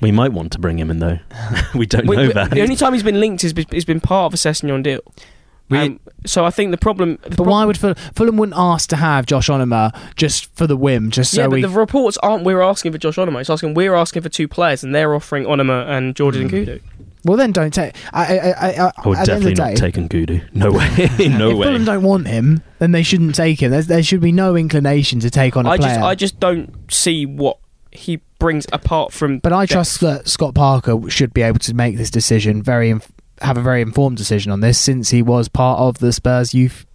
[SPEAKER 3] we might want to bring him in though. we don't
[SPEAKER 2] We-
[SPEAKER 3] know
[SPEAKER 2] we-
[SPEAKER 3] that.
[SPEAKER 2] The only time he's been linked is has been part of a Sessegnon deal.
[SPEAKER 4] We-
[SPEAKER 2] Um, so I think the problem. The
[SPEAKER 1] But
[SPEAKER 2] prob-
[SPEAKER 1] why would Fulham, Fulham wouldn't ask to have Josh Onomah just for the whim, just so
[SPEAKER 2] yeah, but
[SPEAKER 1] we
[SPEAKER 2] the reports aren't we're asking for Josh Onomah. It's asking we're asking for two players, and they're offering Onomah and George
[SPEAKER 1] Hmm.
[SPEAKER 2] Nkoudou.
[SPEAKER 1] Well, then don't take. I, I, I, I,
[SPEAKER 3] I would
[SPEAKER 1] at the end of
[SPEAKER 3] definitely
[SPEAKER 1] the
[SPEAKER 3] not
[SPEAKER 1] day,
[SPEAKER 3] take Nkoudou. No way. no
[SPEAKER 1] if
[SPEAKER 3] way.
[SPEAKER 1] Fulham don't want him, then they shouldn't take him. There's, there should be no inclination to take on a
[SPEAKER 2] I
[SPEAKER 1] player.
[SPEAKER 2] just I just don't see what he brings apart from.
[SPEAKER 1] but I
[SPEAKER 2] depth.
[SPEAKER 1] trust that Scott Parker should be able to make this decision very, inf- have a very informed decision on this, since he was part of the Spurs youth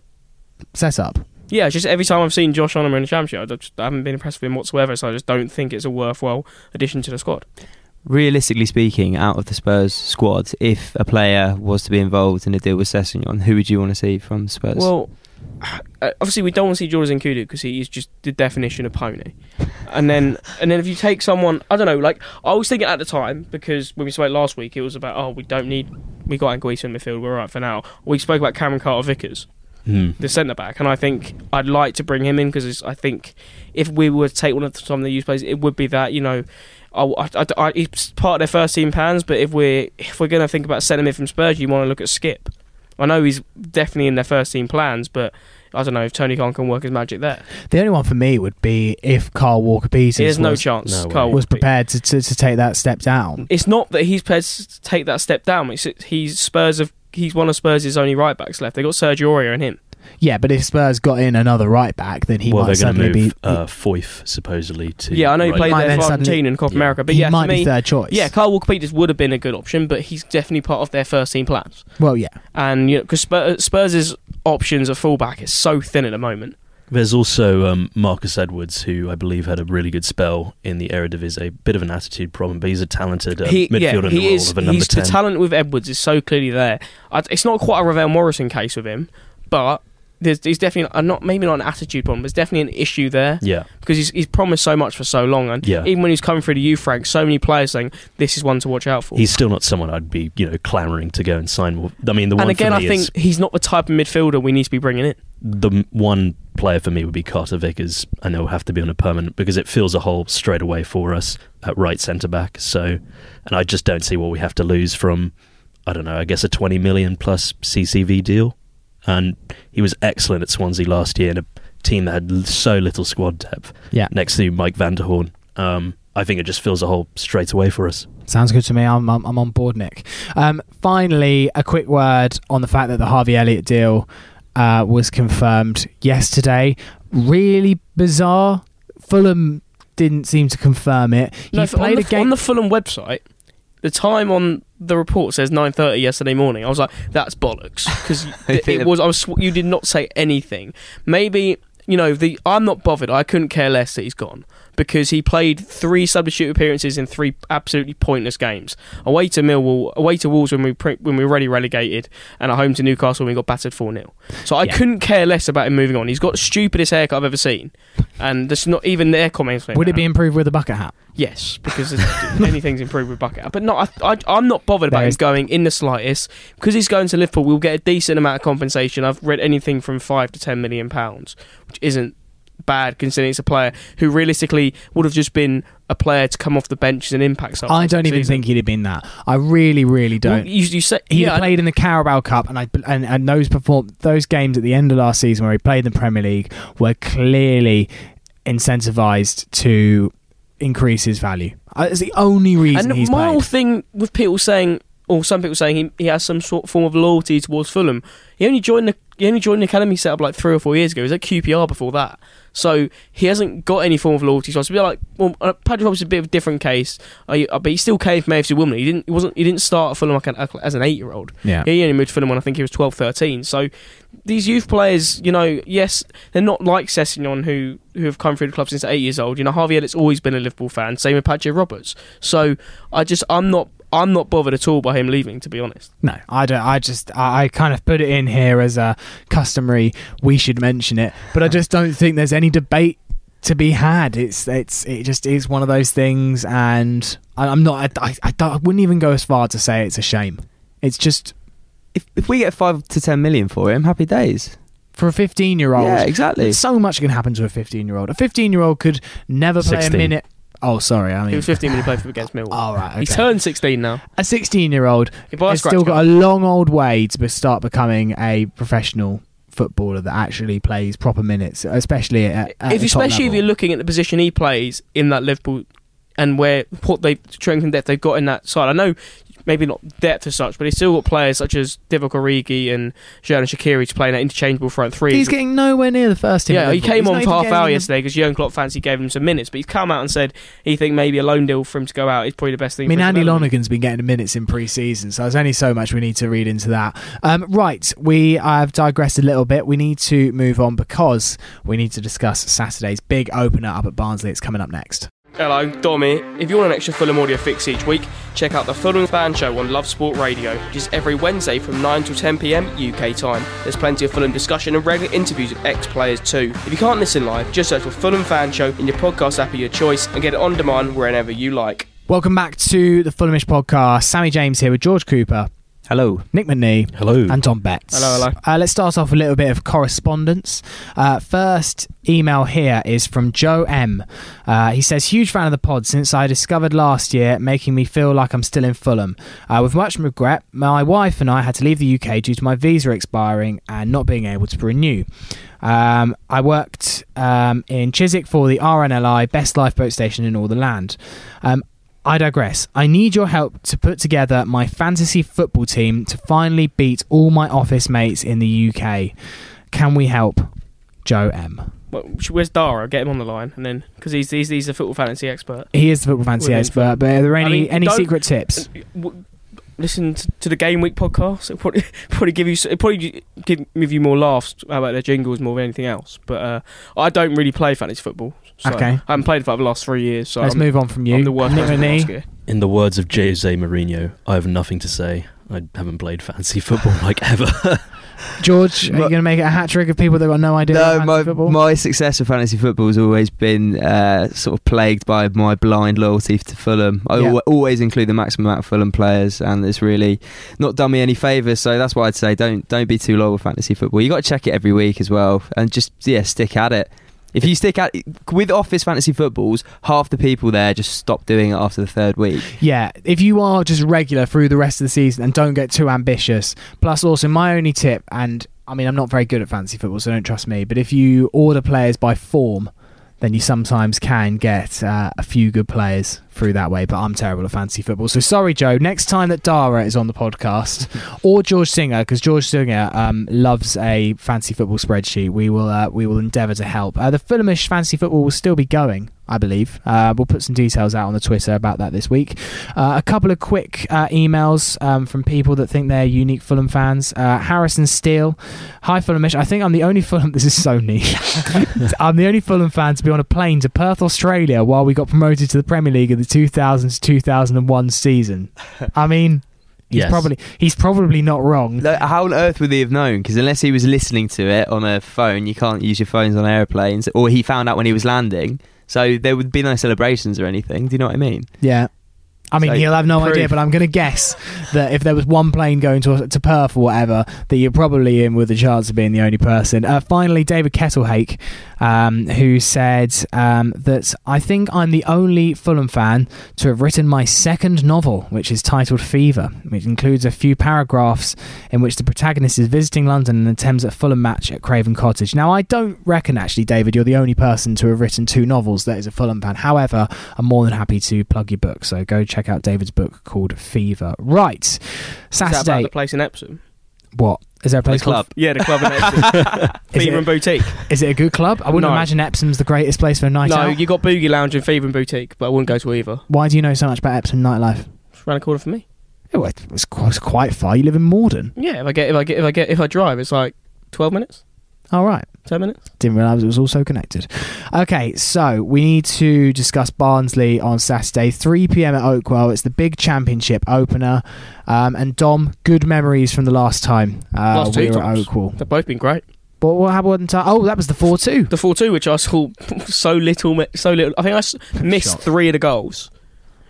[SPEAKER 1] setup.
[SPEAKER 2] Yeah, just every time I've seen Josh Onomah in the championship, I, just, I haven't been impressed with him whatsoever. So I just don't think it's a worthwhile addition to the squad.
[SPEAKER 4] Realistically speaking, out of the Spurs squad, if a player was to be involved in a deal with Sessegnon, who would you want to see from Spurs?
[SPEAKER 2] Well, uh, obviously we don't want to see Jordan Nkoudou because he is just the definition of pony. And then and then if you take someone, I don't know, like I was thinking at the time because when we spoke last week, it was about oh we don't need we got Anguissa in midfield, we're all right for now. We spoke about Cameron Carter Vickers.
[SPEAKER 3] Hmm.
[SPEAKER 2] the centre back, and I think I'd like to bring him in because I think if we were to take one of the, some of the youth players, it would be that you know, I, I, I, I- he's part of their first team plans. But if we're if we're going to think about centre him from Spurs, you want to look at Skipp. I know he's definitely in their first team plans, but I don't know if Tony Khan can work his magic there.
[SPEAKER 1] The only one for me would be if Carl Walker Peters
[SPEAKER 2] There's no chance.
[SPEAKER 3] no.
[SPEAKER 2] Carl
[SPEAKER 1] was prepared to, to, to take that step down.
[SPEAKER 2] It's not that he's prepared to take that step down. It's he's Spurs of he's one of Spurs' only right backs left. They got Sergio Aurier in him.
[SPEAKER 1] Yeah, but if Spurs got in another right back, then he
[SPEAKER 3] well,
[SPEAKER 1] might
[SPEAKER 3] they're going to
[SPEAKER 1] suddenly
[SPEAKER 3] move
[SPEAKER 1] be.
[SPEAKER 3] uh, Foyth supposedly to.
[SPEAKER 2] Yeah, I know he
[SPEAKER 3] right
[SPEAKER 2] played
[SPEAKER 1] Might
[SPEAKER 2] there
[SPEAKER 1] then
[SPEAKER 2] for
[SPEAKER 1] suddenly-
[SPEAKER 2] Argentina in Copa
[SPEAKER 3] Yeah.
[SPEAKER 2] America, but
[SPEAKER 1] he
[SPEAKER 2] yeah,
[SPEAKER 1] might
[SPEAKER 2] to me,
[SPEAKER 1] be third choice.
[SPEAKER 2] Yeah, Carl Walker Peters would have been a good option, but he's definitely part of their first team plans.
[SPEAKER 1] Well, yeah.
[SPEAKER 2] And you know, because Spurs, Spurs' options at fullback is so thin at the moment.
[SPEAKER 3] There's also um, Marcus Edwards, who I believe had a really good spell in the Eredivisie. A bit of an attitude problem, but he's a talented uh,
[SPEAKER 2] he,
[SPEAKER 3] midfielder
[SPEAKER 2] yeah,
[SPEAKER 3] in the
[SPEAKER 2] he
[SPEAKER 3] role
[SPEAKER 2] is.
[SPEAKER 3] of a number
[SPEAKER 2] He's
[SPEAKER 3] ten.
[SPEAKER 2] the talent with Edwards is so clearly there. I, it's not quite a Ravel Morrison case with him, but there's, definitely uh, not maybe not an attitude problem. There's definitely an issue there
[SPEAKER 3] yeah,
[SPEAKER 2] because he's, he's promised so much for so long, and
[SPEAKER 3] Yeah.
[SPEAKER 2] even when he's coming through the youth ranks, so many players saying this is one to watch out for.
[SPEAKER 3] he's still not someone I'd be, you know, clamoring to go and sign. I mean, the one
[SPEAKER 2] and again, I think he's not the type of midfielder we need to be bringing in.
[SPEAKER 3] the one player for me would be Carter Vickers, and it'll have to be on a permanent because it fills a hole straight away for us at right centre back. So, and I just don't see what we have to lose from. I don't know. I guess a twenty million plus CCV deal, and he was excellent at Swansea last year in a team that had so little squad depth.
[SPEAKER 1] Yeah.
[SPEAKER 3] next to Mike van der Hoorn. Um, I think it just fills a hole straight away for us.
[SPEAKER 1] Sounds good to me. I'm, I'm, I'm on board, Nick. Um, finally, a quick word on the fact that the Harvey Elliott deal uh, was confirmed yesterday. Really bizarre. Fulham didn't seem to confirm it. He
[SPEAKER 2] No,
[SPEAKER 1] played
[SPEAKER 2] on,
[SPEAKER 1] a game.
[SPEAKER 2] on the Fulham website. The time on the report says 9:30 yesterday morning. I was like, "That's bollocks," because it, it was. I was. sw- You did not say anything. Maybe you know the. I'm not bothered. I couldn't care less that he's gone because he played three substitute appearances in three absolutely pointless games. Away to Millwall, away to Wolves when we pre- when we were already relegated, and at home to Newcastle when we got battered four 0 So I
[SPEAKER 1] Yeah.
[SPEAKER 2] couldn't care less about him moving on. He's got the stupidest haircut I've ever seen, and there's not even their comments.
[SPEAKER 1] Would it be improved with a bucket hat?
[SPEAKER 2] Yes, because anything's improved with bucket. Hat. But no, I, I, I'm not bothered about him going in the slightest because he's going to Liverpool. We'll get a decent amount of compensation. I've read anything from five to ten million pounds, which isn't bad considering it's a player who realistically would have just been a player to come off the bench as an impact.
[SPEAKER 1] I don't even
[SPEAKER 2] season.
[SPEAKER 1] think he'd have been that. I really, really don't.
[SPEAKER 2] you, you say
[SPEAKER 1] he
[SPEAKER 2] yeah,
[SPEAKER 1] played in the Carabao Cup, and I and, and those perform those games at the end of last season where he played in the Premier League were clearly incentivized to increase his value. Uh, It's the only reason
[SPEAKER 2] And my whole thing with people saying, or some people saying he, he has some sort of form of loyalty towards Fulham. He only joined the he only joined the academy set up like three or four years ago. He was at QPR before that, so he hasn't got any form of loyalty. So a bit like well, uh, Patrick Roberts is a bit of a different case, uh, but he still came from AFC Wimbledon. He didn't he wasn't he didn't start at Fulham like an, as an eight year old.
[SPEAKER 1] Yeah.
[SPEAKER 2] He only moved to Fulham when I think he was 12, 13. So these youth players, you know, yes, they're not like Sessegnon who who have come through the club since eight years old. You know, Harvey Elliott's always been a Liverpool fan. Same with Patrick Roberts. So I just I'm not I'm not bothered at all by him leaving. To be honest,
[SPEAKER 1] No, I don't. I just I, I kind of put it in here as a customary. We should mention it, but I just don't think there's any debate to be had. It's it's it just is one of those things, and I, I'm not. I, I, I, don't, I wouldn't even go as far to say it's a shame. It's just
[SPEAKER 4] If if we get five to ten million for him, happy days.
[SPEAKER 1] for a 15 year old.
[SPEAKER 4] Yeah, exactly.
[SPEAKER 1] So much can happen to a 15 year old. A 15 year old could never play
[SPEAKER 3] 16.
[SPEAKER 1] a minute. Oh, sorry. I mean, he
[SPEAKER 2] was 15 when he played for against Millwall.
[SPEAKER 1] oh right.
[SPEAKER 2] He's turned 16 now.
[SPEAKER 1] a 16 year old
[SPEAKER 2] He buys
[SPEAKER 1] has still got a long old way to start becoming a professional footballer that actually plays proper minutes, especially at, at
[SPEAKER 2] if especially if you're looking at the position he plays in that Liverpool and where what they strength and depth they've got in that side. I know maybe not depth as such, but he's still got players such as Divock Origi and Xherdan Shaqiri to play in that interchangeable front three.
[SPEAKER 1] He's getting nowhere near the first team.
[SPEAKER 2] yeah, he came
[SPEAKER 1] He's
[SPEAKER 2] on for half hour yesterday because Jurgen Klopp fancied gave him some minutes, but he's come out and said he think maybe a loan deal for him to go out is probably the best thing.
[SPEAKER 1] I mean, Andy. Lonergan's been getting the minutes in pre-season, so there's only so much we need to read into that. Um, right, we have digressed a little bit. We need to move on because we need to discuss Saturday's big opener up at Barnsley. It's coming up next.
[SPEAKER 2] Hello, Dom here. If you want an extra Fulham audio fix each week, check out the Fulham Fan Show on Love Sport Radio, which is every Wednesday from 9 till 10 pm UK time. There's plenty of Fulham discussion and regular interviews with ex players too. If you can't listen live, just search for Fulham Fan Show in your podcast app of your choice and get it on demand wherever you like.
[SPEAKER 1] Welcome back to the Fulhamish podcast. Sammy James here with George Cooper,
[SPEAKER 4] Hello.
[SPEAKER 1] Nick McNee,
[SPEAKER 3] Hello.
[SPEAKER 1] and Dom Betts.
[SPEAKER 2] Hello, hello.
[SPEAKER 1] Uh, let's start off with a little bit of correspondence. Uh, first email here is from Joe M. Uh, he says, "Huge fan of the pod since I discovered last year, making me feel like I'm still in Fulham. Uh, with much regret, my wife and I had to leave the UK due to my visa expiring and not being able to renew." Um, I worked um, in Chiswick for the RNLI, best lifeboat station in all the land. Um, I digress. I need your help to put together my fantasy football team to finally beat all my office mates in the UK. Can we help? Joe M.
[SPEAKER 2] Well, where's Dara? Get him on the line, and then because he's, he's he's a football fantasy expert.
[SPEAKER 1] He is the football fantasy
[SPEAKER 2] Within
[SPEAKER 1] expert, but are there any,
[SPEAKER 2] I mean,
[SPEAKER 1] any secret tips?
[SPEAKER 2] W- Listen to, to the Game Week podcast. It'll probably, probably give you it'll probably give, give you more laughs about their jingles more than anything else. But uh, I don't really play fantasy football. So
[SPEAKER 1] Okay.
[SPEAKER 2] I haven't played for the last three years. So
[SPEAKER 1] Let's
[SPEAKER 2] I'm,
[SPEAKER 1] move on from you.
[SPEAKER 2] I'm the worst
[SPEAKER 1] Nick
[SPEAKER 2] person to ask
[SPEAKER 1] Renee.
[SPEAKER 2] here.
[SPEAKER 3] In the words of Jose Mourinho, I have nothing to say. I haven't played fancy football like ever.
[SPEAKER 1] George, are you going to make it a hat trick of people that got no idea
[SPEAKER 4] No, my,
[SPEAKER 1] football?
[SPEAKER 4] my success with fantasy football has always been uh, sort of plagued by my blind loyalty to Fulham. I
[SPEAKER 1] Yeah.
[SPEAKER 4] al- always include the maximum amount of Fulham players, and it's really not done me any favours. So that's why I'd say don't don't be too loyal with fantasy football. You got to check it every week as well, and just yeah, stick at it. If you stick at with office fantasy footballs, half the people there just stop doing it after the third week.
[SPEAKER 1] Yeah, if you are just regular through the rest of the season and don't get too ambitious. Plus, also, my only tip, and I mean, I'm not very good at fantasy football, so don't trust me, but if you order players by form, then you sometimes can get uh, a few good players through that way. But I'm terrible at fantasy football, so sorry, Joe. Next time that Dara is on the podcast, or George Singer, because George Singer um, loves a fantasy football spreadsheet, we will uh, we will endeavour to help. Uh, the Fulhamish fantasy football will still be going. I believe. Uh, we'll put some details out on the Twitter about that this week. Uh, a couple of quick uh, emails um, from people that think they're unique Fulham fans. Uh, Harrison Steele, hi Fulhamish. I think I'm the only Fulham. This is so niche. I'm the only Fulham fan to be on a plane to Perth, Australia, while we got promoted to the Premier League the 2000 to 2001 season. I mean. He's
[SPEAKER 3] Yes.
[SPEAKER 1] probably he's probably not wrong.
[SPEAKER 4] Like, How on earth would he have known? Because unless he was listening to it on a phone, you can't use your phones on airplanes. Or he found out when he was landing, so there would be no celebrations or anything. Do you know what I mean?
[SPEAKER 1] Yeah. I mean,
[SPEAKER 4] So,
[SPEAKER 1] he'll have no
[SPEAKER 4] proof.
[SPEAKER 1] idea, but I'm going to guess that if there was one plane going to to Perth or whatever, that you're probably in with a chance of being the only person. Uh, finally, David Kettlehake, um, who said um, that I think I'm the only Fulham fan to have written my second novel, which is titled Fever, which includes a few paragraphs in which the protagonist is visiting London and attends a Fulham match at Craven Cottage. Now, I don't reckon, actually, David, you're the only person to have written two novels that is a Fulham fan. However, I'm more than happy to plug your book, so go check out David's book called Fever. Right,
[SPEAKER 2] Is that about
[SPEAKER 1] Saturday.
[SPEAKER 2] the place in Epsom?
[SPEAKER 1] What is there a place
[SPEAKER 4] The club.
[SPEAKER 1] called?
[SPEAKER 2] Yeah, the club in Epsom. Fever
[SPEAKER 1] it-
[SPEAKER 2] and Boutique.
[SPEAKER 1] Is it a good club? I wouldn't
[SPEAKER 2] No.
[SPEAKER 1] imagine Epsom's the greatest place for a night
[SPEAKER 2] no,
[SPEAKER 1] out.
[SPEAKER 2] you got Boogie Lounge and Fever and Boutique, but I wouldn't go to either.
[SPEAKER 1] Why do you know so much about Epsom nightlife?
[SPEAKER 2] It's around the corner for me.
[SPEAKER 1] It- it's quite, it's quite far. You live in Morden.
[SPEAKER 2] Yeah, if I get if I get if I get if I drive, it's like twelve minutes,
[SPEAKER 1] All right.
[SPEAKER 2] Ten minutes.
[SPEAKER 1] Didn't realise it was also connected. Okay, so we need to discuss Barnsley on Saturday, 3 pm at Oakwell. It's the big championship opener. Um, and Dom, good memories from the last time uh,
[SPEAKER 2] Last
[SPEAKER 1] we
[SPEAKER 2] two
[SPEAKER 1] were at. Oakwell.
[SPEAKER 2] They've both been great.
[SPEAKER 1] But what happened? Oh, that was the 4 2.
[SPEAKER 2] The four two, which I saw so little, so little. I think I s- missed
[SPEAKER 1] Shock.
[SPEAKER 2] three of the goals,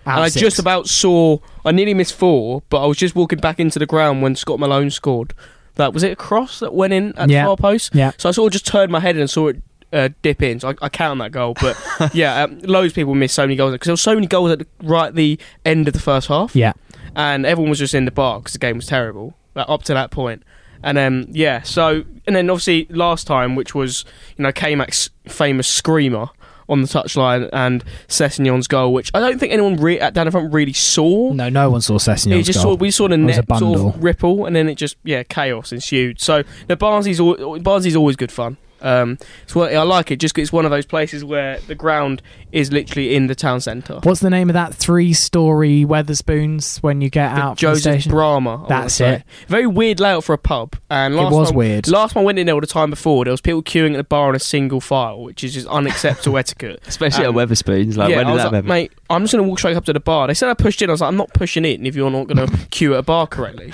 [SPEAKER 2] and I just about saw. I nearly missed four, but I was just walking back into the ground when Scott Malone scored. That was it. A cross that went in at
[SPEAKER 1] Yeah.
[SPEAKER 2] the far post.
[SPEAKER 1] Yeah.
[SPEAKER 2] So I sort of just turned my head and saw it uh, dip in. So I, I count that goal, but yeah, um, loads of people missed so many goals because there were so many goals at the, right at the end of the first half.
[SPEAKER 1] Yeah.
[SPEAKER 2] and everyone was just in the bar because the game was terrible like, up to that point. And then yeah, so and then obviously last time, which was you know K-Mac's famous screamer on the touchline and Sessegnon's goal, which I don't think anyone re- at down the front really saw.
[SPEAKER 1] No, no one saw
[SPEAKER 2] It
[SPEAKER 1] Sessegnon's
[SPEAKER 2] just
[SPEAKER 1] goal.
[SPEAKER 2] saw we saw the net
[SPEAKER 1] a
[SPEAKER 2] sort of ripple, and then it just yeah chaos ensued. So the Barnsley's al- Barnsley's always good fun. Um, it's what I like it just 'cause it's one of those places where the ground is literally in the town centre.
[SPEAKER 1] What's the name of that three-story Wetherspoons when you get
[SPEAKER 2] The
[SPEAKER 1] out from the
[SPEAKER 2] Joseph? Bramah. I
[SPEAKER 1] That's it.
[SPEAKER 2] Very weird layout for a pub. And
[SPEAKER 1] It was
[SPEAKER 2] time,
[SPEAKER 1] weird.
[SPEAKER 2] Last time I went in there, or the time before, there was people queuing at the bar in a single file, which is just unacceptable etiquette.
[SPEAKER 4] Especially
[SPEAKER 2] Um,
[SPEAKER 4] at Wetherspoons. Like,
[SPEAKER 2] yeah,
[SPEAKER 4] when
[SPEAKER 2] I
[SPEAKER 4] did
[SPEAKER 2] was
[SPEAKER 4] that
[SPEAKER 2] like,
[SPEAKER 4] happen?
[SPEAKER 2] mate, I'm just going to walk straight up to the bar. They said I pushed in. I was like, I'm not pushing in if you're not going to queue at a bar correctly.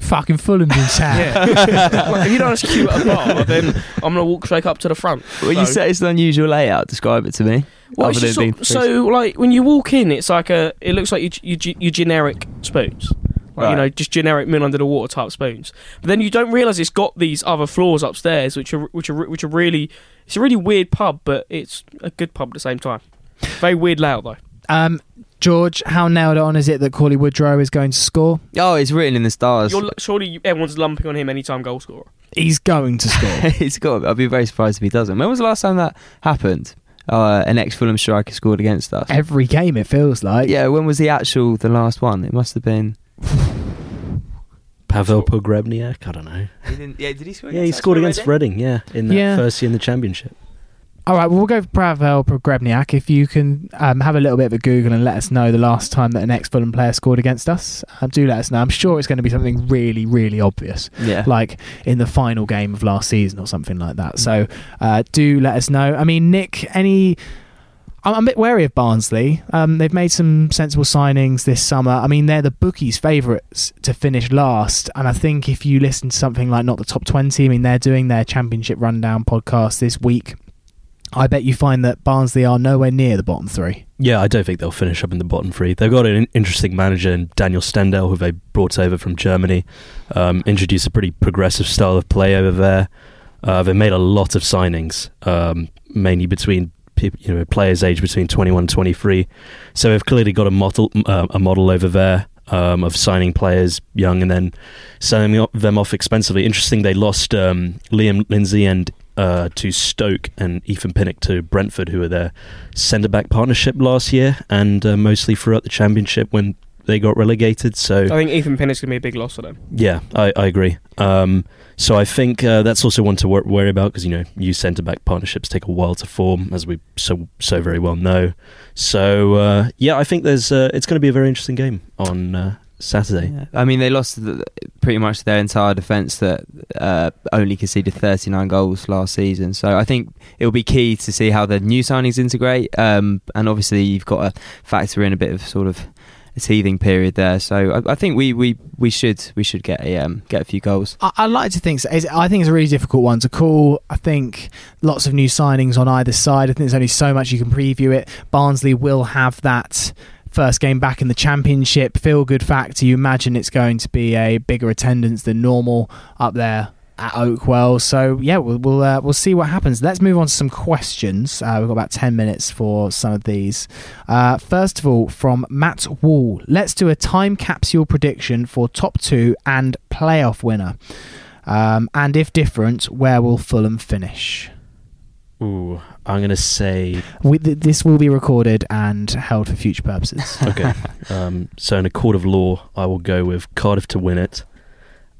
[SPEAKER 1] Fucking Fulham's in town.
[SPEAKER 2] Yeah. Like, if you don't just queue at a bar, then I'm going to walk straight up to the front.
[SPEAKER 4] When you
[SPEAKER 2] So-
[SPEAKER 4] say it's an unusual layout, describe it to me.
[SPEAKER 2] Well, it's just sort- so like when you walk in, it's like a. It looks like your, your, your generic spoons, like,
[SPEAKER 4] Right.
[SPEAKER 2] you know, just generic mill under the water type spoons. But then you don't realise it's got these other floors upstairs, which are which are which are really. It's a really weird pub, but it's a good pub at the same time. Very weird layout though.
[SPEAKER 1] Um, George, how nailed on is it that Cauley Woodrow is going to score?
[SPEAKER 4] Oh, it's written in the stars.
[SPEAKER 2] You're, surely you, everyone's lumping on him anytime goal scorer.
[SPEAKER 1] He's going to score.
[SPEAKER 4] it's got. I'd be very surprised if he doesn't. When was the last time that happened? Uh, an ex-Fulham striker scored against us.
[SPEAKER 1] Every game, it feels like.
[SPEAKER 4] Yeah, when was the actual the last one? It must have been.
[SPEAKER 3] Pavel Pogrebnyak, I don't know.
[SPEAKER 4] yeah, did he score?
[SPEAKER 3] Yeah, he scored against Reading, yeah, in that
[SPEAKER 1] Yeah.
[SPEAKER 3] first year in the championship.
[SPEAKER 1] All right, well, we'll go for Pavel Pogrebnyak. If you can um, have a little bit of a Google and let us know the last time that an ex Fulham player scored against us, um, do let us know. I'm sure it's going to be something really, really obvious,
[SPEAKER 4] Yeah.
[SPEAKER 1] like in the final game of last season or something like that. So uh, do let us know. I mean, Nick, any. I'm I'm a bit wary of Barnsley. Um, they've made some sensible signings this summer. I mean, they're the bookies' favourites to finish last. And I think if you listen to something like Not the Top 20, I mean, they're doing their Championship Rundown podcast this week. I bet you find that Barnsley are nowhere near the bottom three.
[SPEAKER 3] Yeah, I don't think they'll finish up in the bottom three. They've got an interesting manager in Daniel Stendel, who they brought over from Germany. Um, introduced a pretty progressive style of play over there. Uh, they made a lot of signings, um, mainly between peop you know players aged between 21 and 23. So they've clearly got a model uh, a model over there um, of signing players young and then selling them off expensively. Interesting, they lost um, Liam Lindsay and uh, to Stoke and Ethan Pinnock to Brentford, who were their centre back partnership last year and uh, mostly throughout the Championship when they got relegated. So
[SPEAKER 2] I think Ethan Pinnock's gonna be a big loss for them.
[SPEAKER 3] yeah, I, I agree. Um, so I think uh, that's also one to wor- worry about because you know new centre back partnerships take a while to form, as we so so very well know. So uh, yeah, I think there's uh, it's going to be a very interesting game on uh, Saturday.
[SPEAKER 4] Yeah. I mean, they lost the, pretty much their entire defence that uh, only conceded 39 goals last season. So I think it will be key to see how the new signings integrate. Um, and obviously, you've got to factor in a bit of sort of a teething period there. So I, I think we, we, we should we should get a um, get a few goals.
[SPEAKER 1] I, I like to think so. I think it's a really difficult one to call. I think lots of new signings on either side. I think there's only so much you can preview it. Barnsley will have that first game back in the championship feel good factor. You imagine it's going to be a bigger attendance than normal up there at Oakwell. So yeah, we'll we'll, uh, we'll see what happens. Let's move on to some questions. Uh, we've got about ten minutes for some of these. Uh, first of all, from Matt Wall, let's do a time capsule prediction for top two and playoff winner. Um, and if different, where will Fulham finish?
[SPEAKER 3] Ooh, I'm going to say
[SPEAKER 1] We, th- this will be recorded and held for future purposes.
[SPEAKER 3] okay. um, so in a court of law, I will go with Cardiff to win it,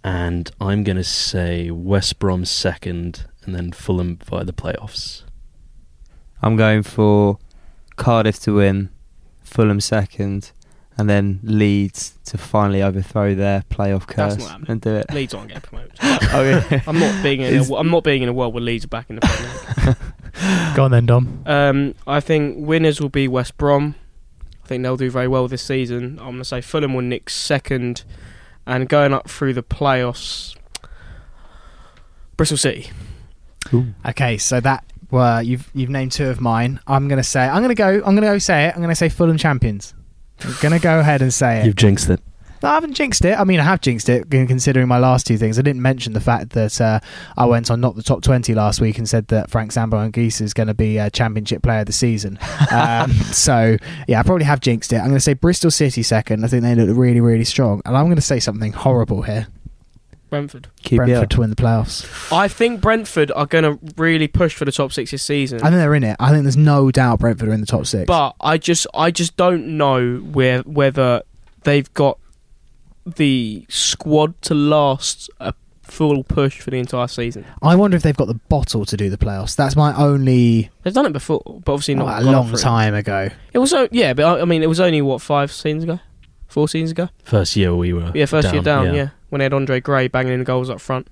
[SPEAKER 3] and I'm going to say West Brom second, and then Fulham via the playoffs.
[SPEAKER 4] I'm going for Cardiff to win, Fulham second, and then Leeds to finally overthrow their playoff curse
[SPEAKER 2] not happening.
[SPEAKER 4] and do it.
[SPEAKER 2] Leeds aren't getting promoted.
[SPEAKER 4] Oh, yeah.
[SPEAKER 2] I'm not being in a, I'm not being in a world where Leeds are back in the Premier League.
[SPEAKER 1] Go on then, Dom.
[SPEAKER 2] Um, I think winners will be West Brom. I think they'll do very well this season. I'm going to say Fulham will nick second, and going up through the playoffs, Bristol City.
[SPEAKER 1] Okay, so that well, you've you've named two of mine. I'm gonna say I'm gonna go. I'm gonna go say it. I'm gonna say Fulham champions. I'm gonna go ahead and say it.
[SPEAKER 3] You've jinxed it.
[SPEAKER 1] No, I haven't jinxed it. I mean, I have jinxed it considering my last two things. I didn't mention the fact that uh, I went on not the top 20 last week and said that Frank Zambo Anguissa is going to be a championship player of the season. Um, so, yeah, I probably have jinxed it. I'm going to say Bristol City second. I think they look really, really strong. And I'm going to say something horrible here
[SPEAKER 2] Brentford.
[SPEAKER 1] Brentford to win the playoffs.
[SPEAKER 2] I think Brentford are going to really push for the top six this season.
[SPEAKER 1] I think they're in it. I think there's no doubt Brentford are in the top six.
[SPEAKER 2] but I just I just don't know where whether they've got the squad to last a full push for the entire season.
[SPEAKER 1] I wonder if they've got the bottle to do the playoffs. That's my only
[SPEAKER 2] They've done it before, but obviously not
[SPEAKER 1] oh, a long
[SPEAKER 2] for it.
[SPEAKER 1] time ago.
[SPEAKER 2] It was o- yeah, but I, I mean it was only what five seasons ago, four seasons ago.
[SPEAKER 3] First year we were
[SPEAKER 2] Yeah, first year down.
[SPEAKER 3] yeah.
[SPEAKER 2] Yeah. when they had Andre Gray banging in the goals up front.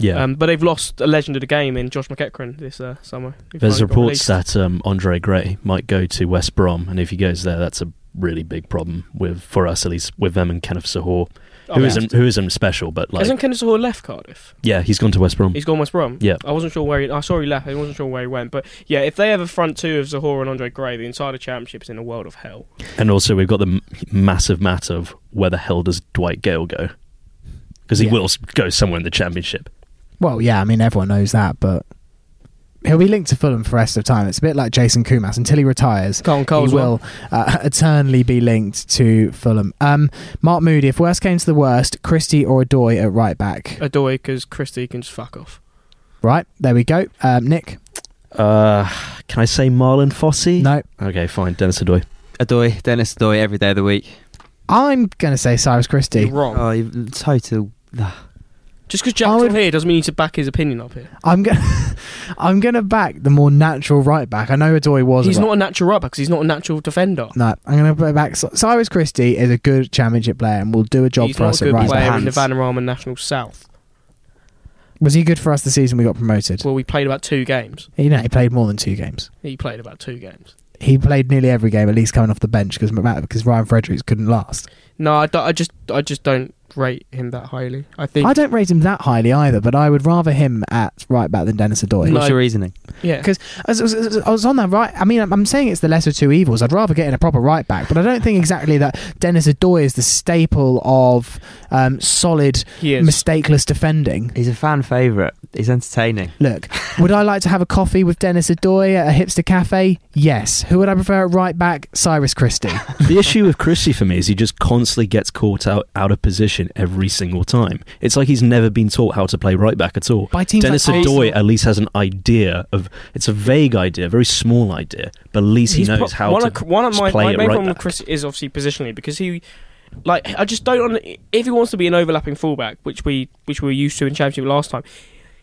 [SPEAKER 3] Yeah.
[SPEAKER 2] Um, but they've lost a legend of the game in Josh McEachran this uh, summer.
[SPEAKER 3] There's reports
[SPEAKER 2] released.
[SPEAKER 3] that um, Andre Gray might go to West Brom, and if he goes there, that's a really big problem with for us at least with them and Kenneth Zohore,
[SPEAKER 2] Oh,
[SPEAKER 3] who
[SPEAKER 2] yeah.
[SPEAKER 3] isn't who isn't special, but like
[SPEAKER 2] Hasn't Kenneth Zohore left Cardiff?
[SPEAKER 3] yeah, he's gone to West Brom.
[SPEAKER 2] He's gone West Brom.
[SPEAKER 3] Yeah.
[SPEAKER 2] I wasn't sure where he. I saw he left. I wasn't sure where he went. But yeah, if they have a front two of Zohore and Andre Gray, the entire championship is in a world of hell.
[SPEAKER 3] And also, we've got the m- massive matter of where the hell does Dwight Gayle go? Because he
[SPEAKER 1] Yeah.
[SPEAKER 3] will s- go somewhere in the championship.
[SPEAKER 1] Well, yeah, I mean everyone knows that, but he'll be linked to Fulham for the rest of time. It's a bit like Jason Kumas until he retires.
[SPEAKER 2] Carlton Cole
[SPEAKER 1] he will uh, eternally be linked to Fulham. Um, Mark Moody, if worst came to the worst, Christie or Odoi at right back.
[SPEAKER 2] Odoi because Christie can just fuck off.
[SPEAKER 1] Right, there we go. Um, Nick?
[SPEAKER 3] Uh, can I say Marlon Fossey?
[SPEAKER 1] No.
[SPEAKER 3] Okay, fine. Denis Odoi.
[SPEAKER 4] Odoi, Denis Odoi, every day of the week.
[SPEAKER 1] I'm going to say Cyrus Christie.
[SPEAKER 2] You're wrong.
[SPEAKER 4] Oh, total.
[SPEAKER 2] Just because Jack's
[SPEAKER 1] would-
[SPEAKER 2] not here doesn't mean you need to back his opinion up here.
[SPEAKER 1] I'm going I'm going to back the more natural right back. I know Odoi was
[SPEAKER 2] He's not a natural right back because he's not a natural defender.
[SPEAKER 1] No, I'm going to back. Cyrus Christie is a good championship player and will do a job
[SPEAKER 2] he's
[SPEAKER 1] for us
[SPEAKER 2] a
[SPEAKER 1] at
[SPEAKER 2] good
[SPEAKER 1] right
[SPEAKER 2] player
[SPEAKER 1] back.
[SPEAKER 2] in the. Vanarama National South.
[SPEAKER 1] Was he good for us the season we got promoted?
[SPEAKER 2] Well, we played about two games.
[SPEAKER 1] You know, he played more than two games.
[SPEAKER 2] He played about two games.
[SPEAKER 1] He played nearly every game, at least coming off the bench because because Ryan Fredericks couldn't last.
[SPEAKER 2] No, I, don't- I just I just don't rate him that highly. I think
[SPEAKER 1] I don't rate him that highly either, but I would rather him at right back than Denis Odoi.
[SPEAKER 2] No.
[SPEAKER 4] What's your reasoning?
[SPEAKER 2] yeah.
[SPEAKER 1] 'Cause I was, I was- I was on that right. I mean, I'm- I'm saying it's the lesser of two evils. I'd rather get in a proper right back, but I don't think exactly that Denis Odoi is the staple of um, solid, mistakeless defending.
[SPEAKER 4] He's a fan favourite. He's entertaining.
[SPEAKER 1] Look, would I like to have a coffee with Denis Odoi at a hipster cafe? Yes. Who would I prefer at right back? Cyrus Christie.
[SPEAKER 3] the issue with Christie for me is he just constantly gets caught out out of position position every single time. It's like he's never been taught how to play right back at all.
[SPEAKER 1] By teams
[SPEAKER 3] Denis
[SPEAKER 1] like Odoi
[SPEAKER 3] at least has an idea of. It's a vague idea, a very small idea, but at least he
[SPEAKER 2] He's
[SPEAKER 3] knows
[SPEAKER 2] pro-
[SPEAKER 3] how
[SPEAKER 2] one
[SPEAKER 3] to
[SPEAKER 2] of, one of my,
[SPEAKER 3] play
[SPEAKER 2] my
[SPEAKER 3] it
[SPEAKER 2] main
[SPEAKER 3] right
[SPEAKER 2] problem with. Chris is obviously positionally because he like I just don't un- if he wants to be an overlapping fullback which we which we were used to in championship last time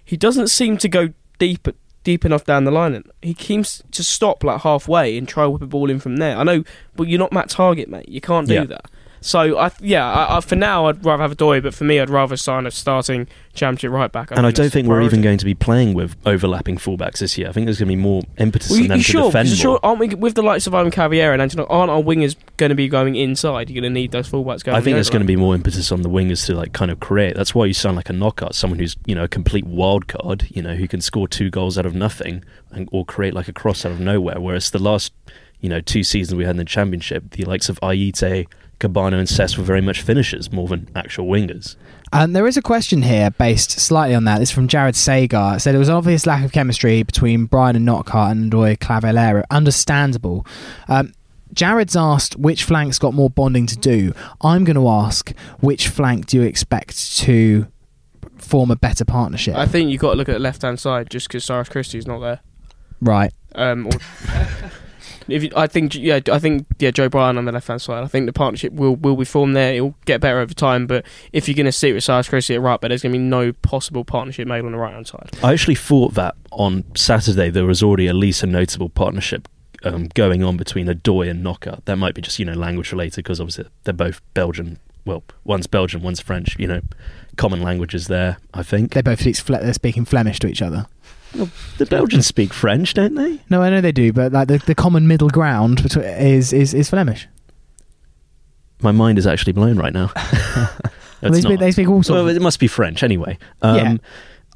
[SPEAKER 2] he doesn't seem to go deep deep enough down the line and he seems to stop like halfway and try whip a ball in from there I know but you're not Matt Targett mate you can't do
[SPEAKER 3] Yeah.
[SPEAKER 2] that so I yeah I, I, for now I'd rather have Odoi but for me I'd rather sign a starting championship right back
[SPEAKER 3] And I don't think we're even going to be playing with overlapping fullbacks this year. I think there's going to be more impetus
[SPEAKER 2] Well,
[SPEAKER 3] on them to
[SPEAKER 2] sure?
[SPEAKER 3] defend more.
[SPEAKER 2] sure, aren't we with the likes of Ivan Cavaleiro and Antonio? Aren't our wingers going to be going inside? You're going to need those fullbacks going.
[SPEAKER 3] I think there's going to be more impetus on the wingers to like kind of create. That's why you sound like a Knockaert, someone who's you know a complete wild card, you know, who can score two goals out of nothing and, or create like a cross out of nowhere. Whereas the last you know two seasons we had in the championship, the likes of Ayite, Kebano, and Cess were very much finishers more than actual wingers.
[SPEAKER 1] Um, there is a question here based slightly on that. It's from Jared Sagar. It said there was an obvious lack of chemistry between Bryan and Knockaert and Odoi Cavaleiro. Understandable. Um, Jared's asked which flank's got more bonding to do. I'm going to ask which flank do you expect to form a better partnership?
[SPEAKER 2] I think you've got to look at the left hand side just because Cyrus Christie's not there.
[SPEAKER 1] right.
[SPEAKER 2] Um, or, if you, I think yeah, I think yeah, Joe Bryan on the left hand side. I think the partnership will will be formed there. It'll get better over time. But if you're going to see sit with Cyrus Christie at right, but there's going to be no possible partnership made on the right hand side.
[SPEAKER 3] I actually thought that on Saturday there was already at least a notable partnership um, going on between Odoi and Knockaert. That might be just you know language related because obviously they're both Belgian. Well, one's Belgian, one's French. You know, common languages there. I think
[SPEAKER 1] They both speak, they're speaking Flemish to each other.
[SPEAKER 3] The Belgians speak French, don't they?
[SPEAKER 1] No, I know they do, but like the, the common middle ground between, is, is is Flemish.
[SPEAKER 3] My mind is actually blown right now.
[SPEAKER 1] Well, they, speak, they speak all sorts.
[SPEAKER 3] Well,
[SPEAKER 1] of-
[SPEAKER 3] it must be French anyway. Um,
[SPEAKER 1] Yeah.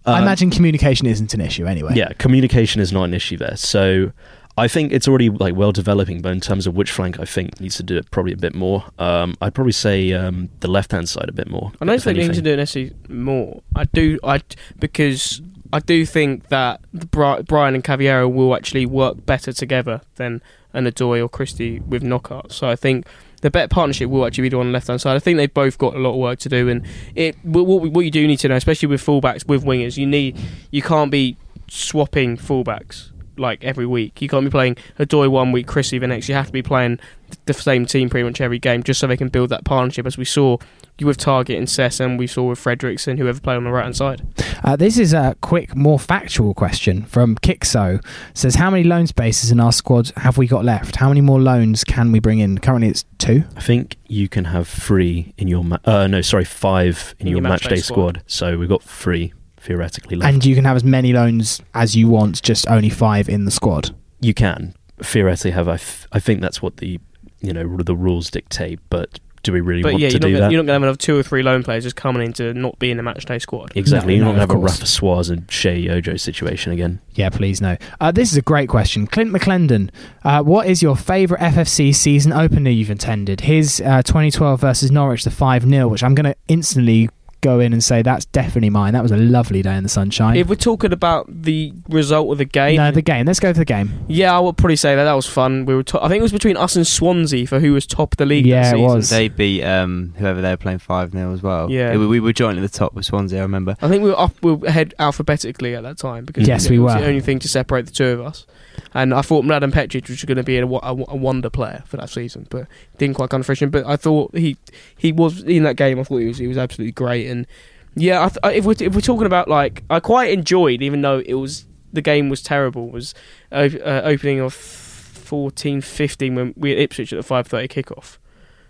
[SPEAKER 1] I
[SPEAKER 3] uh,
[SPEAKER 1] imagine communication isn't an issue anyway.
[SPEAKER 3] Yeah, communication is not an issue there. So I think it's already like well developing, but in terms of which flank I think needs to do it probably a bit more. Um, I'd probably say um, the left hand side a bit more.
[SPEAKER 2] I don't
[SPEAKER 3] if
[SPEAKER 2] think they need to do it necessarily more. I do, I because I do think that the Bri- Bryan and Cavaleiro will actually work better together than an Odoi or Christie with Knockaert. So I think the better partnership will actually be done on the left hand side. I think they've both got a lot of work to do, and it what, what what you do need to know, especially with fullbacks with wingers, you need you can't be swapping fullbacks like every week. You can't be playing Odoi one week, Christie the next. You have to be playing the same team pretty much every game, just so they can build that partnership, as we saw you with Targett and Cess, and we saw with Fredericks and whoever played on the right hand side.
[SPEAKER 1] Uh, this is a quick, more factual question from Kixo. Says, how many loan spaces in our squad have we got left? How many more loans can we bring in? Currently, it's two.
[SPEAKER 3] I think you can have three in your ma- uh, no, sorry, five in,
[SPEAKER 2] In
[SPEAKER 3] your,
[SPEAKER 2] your
[SPEAKER 3] match
[SPEAKER 2] matchday
[SPEAKER 3] day
[SPEAKER 2] squad.
[SPEAKER 3] squad. So we've got three theoretically left.
[SPEAKER 1] And you can have as many loans as you want, just only five in the squad.
[SPEAKER 3] you can theoretically have. I, I think that's what the you know the rules dictate. But do we really
[SPEAKER 2] But
[SPEAKER 3] want
[SPEAKER 2] yeah,
[SPEAKER 3] to
[SPEAKER 2] you're not,
[SPEAKER 3] do
[SPEAKER 2] gonna,
[SPEAKER 3] that?
[SPEAKER 2] you're not going to have another two or three loan players just coming in to not be in the match day squad.
[SPEAKER 3] Exactly.
[SPEAKER 1] No,
[SPEAKER 3] You're
[SPEAKER 1] no,
[SPEAKER 3] not going to
[SPEAKER 1] of
[SPEAKER 3] have a
[SPEAKER 1] course.
[SPEAKER 3] Rafa Soares and Sheyi Ojo situation again.
[SPEAKER 1] Yeah, please no. Uh, this is a great question. Clint McClendon, uh, what is your favourite FFC season opener you've attended? His uh, 2012 versus Norwich, the 5 0, which I'm going to instantly go in and say that's definitely mine. That was a lovely day in the sunshine.
[SPEAKER 2] If we're talking about the result of the game,
[SPEAKER 1] no, the game. Let's go for the game.
[SPEAKER 2] yeah, I would probably say that that was fun. We were, to- I think it was between us and Swansea for who was top of the league.
[SPEAKER 1] Yeah,
[SPEAKER 2] that
[SPEAKER 1] it was.
[SPEAKER 4] They beat um, whoever they were playing 5 0 as well.
[SPEAKER 2] Yeah.
[SPEAKER 4] We, we were jointly at the top with Swansea, I remember.
[SPEAKER 2] I think we were up, we were ahead alphabetically at that time because
[SPEAKER 1] Yes,
[SPEAKER 2] it
[SPEAKER 1] we
[SPEAKER 2] was
[SPEAKER 1] were.
[SPEAKER 2] the only thing to separate the two of us. And I thought Mladen Petric was going to be a, a, a wonder player for that season, but didn't quite come to fruition. But I thought he he was in that game. I thought he was he was absolutely great. And yeah, I th- if we're if we're talking about like I quite enjoyed, even though it was the game was terrible, was op- uh, opening of 14-15 when we at Ipswich at the five thirty kickoff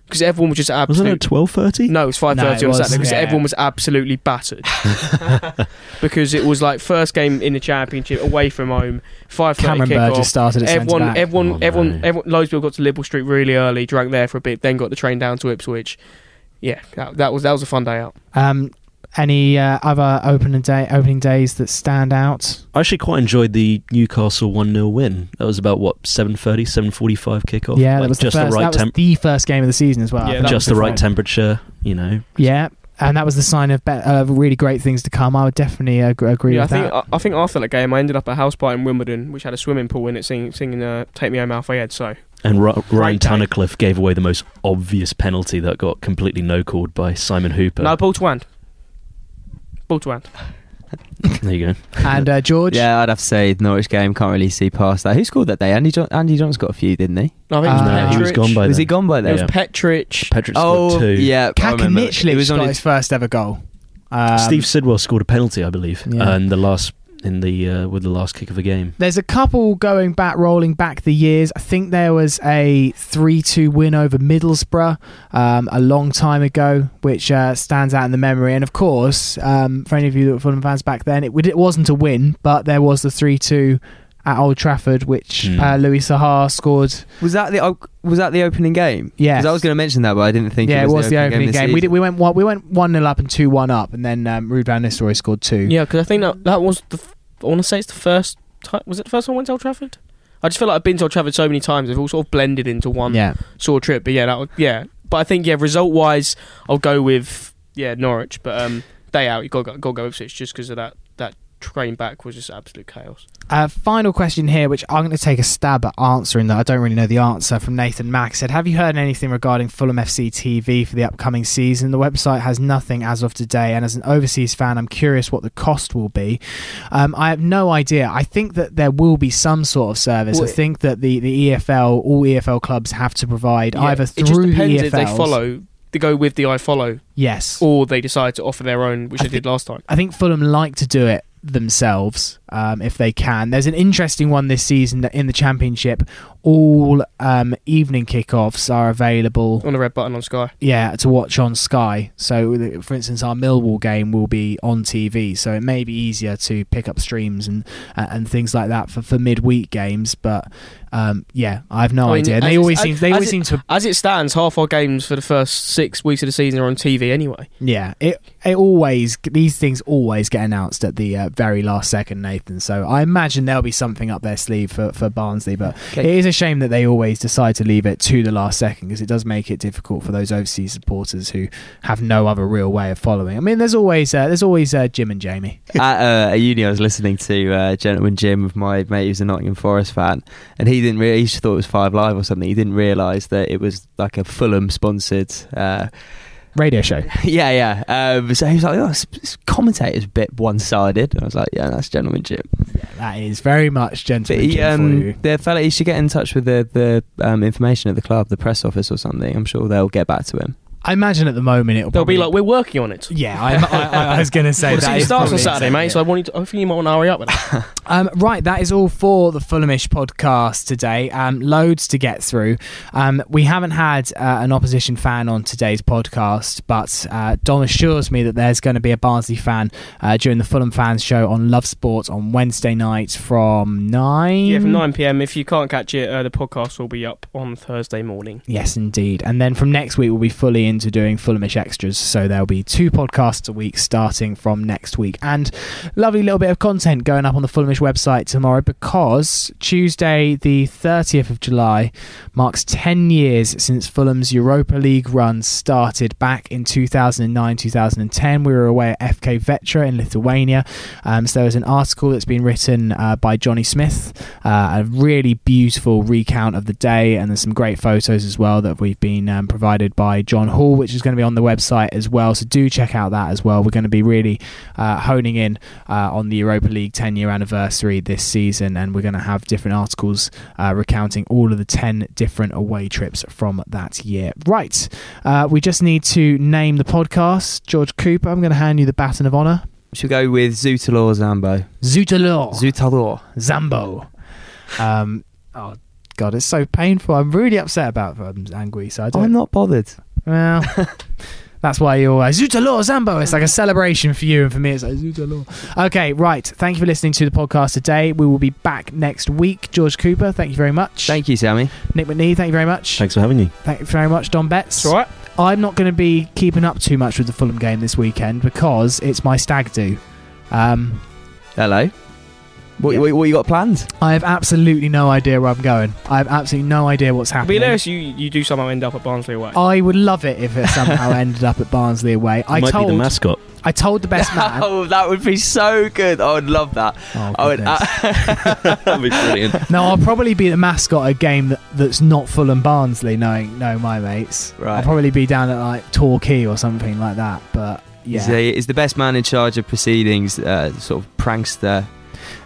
[SPEAKER 2] because everyone was just
[SPEAKER 3] Wasn't
[SPEAKER 2] absolutely
[SPEAKER 3] it twelve thirty?
[SPEAKER 2] no, it was five
[SPEAKER 1] No,
[SPEAKER 2] on Saturday because
[SPEAKER 1] yeah.
[SPEAKER 2] everyone was absolutely battered. because it was like first game in the championship away from home, five thirty
[SPEAKER 1] Cameron
[SPEAKER 2] kickoff.
[SPEAKER 1] Burgess started at
[SPEAKER 2] Everyone,
[SPEAKER 1] back.
[SPEAKER 2] everyone,
[SPEAKER 3] Oh,
[SPEAKER 2] everyone,
[SPEAKER 3] no.
[SPEAKER 2] everyone. Lowesville got to Liverpool Street really early, drank there for a bit, then got the train down to Ipswich. Yeah, that, that was that was a fun day out.
[SPEAKER 1] Um, any uh, other opening day opening days that stand out?
[SPEAKER 3] I actually quite enjoyed the Newcastle one 0 win. That was about what 7.30, 7.45 kickoff.
[SPEAKER 1] yeah,
[SPEAKER 3] Like,
[SPEAKER 1] that was
[SPEAKER 3] just
[SPEAKER 1] the first.
[SPEAKER 3] the right
[SPEAKER 1] that was
[SPEAKER 3] temp,
[SPEAKER 1] the first game of the season as well.
[SPEAKER 2] Yeah,
[SPEAKER 1] I think
[SPEAKER 2] that
[SPEAKER 1] that
[SPEAKER 3] just the right temperature. You know,
[SPEAKER 1] Yeah. and that was the sign of be- uh, really great things to come. I would definitely ag- agree
[SPEAKER 2] Yeah, I
[SPEAKER 1] with
[SPEAKER 2] think
[SPEAKER 1] that.
[SPEAKER 2] I, I think after that game, I ended up at a house party in Wimbledon, which had a swimming pool in it, singing, singing uh, "Take Me Home, Alfie Ed." So
[SPEAKER 3] And Ro- Ryan
[SPEAKER 2] day.
[SPEAKER 3] Tunnicliffe gave away the most obvious penalty that got completely no called by Simon Hooper.
[SPEAKER 2] no, ball to hand. Ball to hand.
[SPEAKER 3] There you go.
[SPEAKER 1] and uh, George,
[SPEAKER 4] Yeah, I'd have to say the Norwich game. Can't really see past that. Who scored that day? Andy John- Andy Johnson got a few, didn't he?
[SPEAKER 2] No, I think it was
[SPEAKER 1] Uh,
[SPEAKER 3] no, he was
[SPEAKER 2] Petric.
[SPEAKER 3] gone by
[SPEAKER 4] was
[SPEAKER 3] then.
[SPEAKER 4] he gone by
[SPEAKER 2] It was
[SPEAKER 3] Yeah.
[SPEAKER 2] Petric.
[SPEAKER 3] Patrick
[SPEAKER 4] oh,
[SPEAKER 3] scored two.
[SPEAKER 4] yeah. I remember.
[SPEAKER 1] Kacaniklic
[SPEAKER 4] It was on
[SPEAKER 1] got
[SPEAKER 4] his
[SPEAKER 1] his first ever goal. Um,
[SPEAKER 3] Steve Sidwell scored a penalty, I believe,
[SPEAKER 1] Yeah.
[SPEAKER 3] and the last in the uh, with the last kick of the game.
[SPEAKER 1] There's a couple going back, rolling back the years. I think there was a 3 2 win over Middlesbrough um, a long time ago, which uh, stands out in the memory. And of course, um, for any of you that were Fulham fans back then, it, it wasn't a win, but there was the 3 2 at Old Trafford, which
[SPEAKER 3] Hmm.
[SPEAKER 1] uh, Louis Saha scored.
[SPEAKER 4] Was that the op- was that the opening game?
[SPEAKER 1] Yeah,
[SPEAKER 4] Because I was going to mention that, but I didn't think.
[SPEAKER 1] yeah,
[SPEAKER 4] it was,
[SPEAKER 1] the opening
[SPEAKER 4] this
[SPEAKER 1] game. We, did, we went one, we went one 0 up and two one up, and then um, Ruud van Nistelrooy scored two.
[SPEAKER 2] Yeah, because I think that that was the. f- I want to say it's the first time. Was it the first time I went to Old Trafford? I just feel like I've been to Old Trafford so many times. They've all sort of blended into one
[SPEAKER 1] yeah.
[SPEAKER 2] sort of trip. But yeah, that was, yeah. But I think yeah, result wise, I'll go with yeah Norwich. But um, day out, you got got to go Ipswich just because of that that train back was just absolute chaos.
[SPEAKER 1] Uh, final question here, which I'm going to take a stab at answering that I don't really know the answer from Nathan Mack. Said, Have you heard anything regarding Fulham FC TV for the upcoming season? The website has nothing as of today, and as an overseas fan, I'm curious what the cost will be. Um, I have no idea. I think that there will be some sort of service.
[SPEAKER 2] Well,
[SPEAKER 1] I think that the, the EFL, all EFL clubs have to provide
[SPEAKER 2] Yeah,
[SPEAKER 1] either
[SPEAKER 2] it
[SPEAKER 1] through the EFL.
[SPEAKER 2] if they follow. They go with the iFollow,
[SPEAKER 1] Yes.
[SPEAKER 2] or they decide to offer their own, which
[SPEAKER 1] I
[SPEAKER 2] they did last time.
[SPEAKER 1] I think Fulham like to do it themselves um, if they can. There's an interesting one this season that in the Championship. All um, evening kickoffs are available.
[SPEAKER 2] On the red button on Sky.
[SPEAKER 1] Yeah, to watch on Sky. So, for instance, our Millwall game will be on TV, so it may be easier to pick up streams and uh, and things like that for, for midweek games. But um, yeah, I have no
[SPEAKER 2] I mean,
[SPEAKER 1] idea.
[SPEAKER 2] as
[SPEAKER 1] They always seem they always
[SPEAKER 2] it-
[SPEAKER 1] seem to
[SPEAKER 2] As it stands, half our games for the first six weeks of the season are on TV anyway.
[SPEAKER 1] Yeah, it it always these things always get announced at the uh, very last second, Nathan. So I imagine there'll be something up their sleeve for, for Barnsley, but
[SPEAKER 4] Okay.
[SPEAKER 1] it is a shame that they always decide to leave it to the last second because it does make it difficult for those overseas supporters who have no other real way of following. I mean, there's always uh, there's always uh, Jim and Jamie.
[SPEAKER 4] At uh, a uni, I was listening to uh, Gentleman Jim with my mate who's a Nottingham Forest fan, and he didn't. Re- he just thought it was Five Live or something. He didn't realise that it was like a Fulham sponsored. Uh,
[SPEAKER 1] Radio show.
[SPEAKER 4] yeah, yeah. Um, so he was like, "Oh, this, this commentator's a bit one sided." I was like, "Yeah, that's Gentleman Jim."
[SPEAKER 1] That is very much
[SPEAKER 4] But
[SPEAKER 1] gentleman
[SPEAKER 4] he,
[SPEAKER 1] Jim
[SPEAKER 4] um, the fella, he should get in touch with the the um, information at the club, the press office or something. I'm sure they'll get back to him.
[SPEAKER 1] I imagine at the moment it'll
[SPEAKER 2] They'll
[SPEAKER 1] probably,
[SPEAKER 2] be like, "We're working on it."
[SPEAKER 1] yeah. I, I, I was going to say
[SPEAKER 2] Well, the
[SPEAKER 1] that
[SPEAKER 2] season
[SPEAKER 1] is
[SPEAKER 2] starts on
[SPEAKER 1] probably
[SPEAKER 2] Saturday,
[SPEAKER 1] exactly
[SPEAKER 2] mate.
[SPEAKER 1] it.
[SPEAKER 2] So I want you to, hopefully you might want to hurry up with that.
[SPEAKER 1] Um, right, that is all for the Fulhamish podcast today. Um, loads to get through. Um, we haven't had uh, an opposition fan on today's podcast, but uh, Dom assures me that there's going to be a Barnsley fan uh, during the Fulham fans show on Love Sports on Wednesday night from nine.
[SPEAKER 2] yeah, from 9 p.m. If you can't catch it, uh, the podcast will be up on Thursday morning.
[SPEAKER 1] Yes, indeed. And then from next week, we'll be fully into doing Fulhamish extras. So there'll be two podcasts a week starting from next week. And lovely little bit of content going up on the Fulhamish website tomorrow because Tuesday, the 30th of July, marks 10 years since Fulham's Europa League run started back in 2009 2010. We were away at FK Vetra in Lithuania. Um, so there was an article that's been written uh, by Johnny Smith, uh, a really beautiful recount of the day, and there's some great photos as well that we've been um, provided by John Hall, which is going to be on the website as well. So do check out that as well. We're going to be really uh, honing in uh, on the Europa League 10 year anniversary this season, and we're going to have different articles uh, recounting all of the 10 different away trips from that year. Right, uh, we just need to name the podcast. George Cooper, I'm going to hand you the baton of honour.
[SPEAKER 4] Should go with Zut Alors Zambo.
[SPEAKER 1] Zut Alors.
[SPEAKER 4] Zutalor.
[SPEAKER 1] Zambo. Um, oh God, it's so painful. I'm really upset about um, Angui. So I don't.
[SPEAKER 4] I'm not bothered.
[SPEAKER 1] Well, that's why you always Zut Alors Zambo. It's like a celebration for you, and for me, it's like Zut Alors. Okay, right. Thank you for listening to the podcast today. We will be back next week. George Cooper, thank you very much.
[SPEAKER 4] Thank you, Sammy.
[SPEAKER 1] Nick McNee, thank you very much.
[SPEAKER 3] Thanks for having me.
[SPEAKER 1] Thank you very much, Dom Betts.
[SPEAKER 2] All right.
[SPEAKER 1] I'm not going to be keeping up too much with the Fulham game this weekend because it's my stag do. Um,
[SPEAKER 4] Hello. What,
[SPEAKER 1] Yeah.
[SPEAKER 4] what, what you got planned?
[SPEAKER 1] I have absolutely no idea where I'm going. I have absolutely no idea what's
[SPEAKER 2] It'd be
[SPEAKER 1] happening.
[SPEAKER 2] hilarious you you do somehow end up at Barnsley away.
[SPEAKER 1] I would love it if it somehow ended up at Barnsley away. I
[SPEAKER 3] might
[SPEAKER 1] told
[SPEAKER 3] be the mascot.
[SPEAKER 1] I told the best man.
[SPEAKER 4] Oh, that would be so good. I would love that.
[SPEAKER 1] Oh,
[SPEAKER 4] I would.
[SPEAKER 1] goodness.
[SPEAKER 3] That'd be brilliant.
[SPEAKER 1] no, I'll probably be the mascot at a game that, that's not Fulham Barnsley, knowing knowing my mates.
[SPEAKER 4] Right.
[SPEAKER 1] I'll probably be down at like Torquay or something like that. But yeah.
[SPEAKER 4] Is, a, is the best man in charge of proceedings, uh, sort of prankster?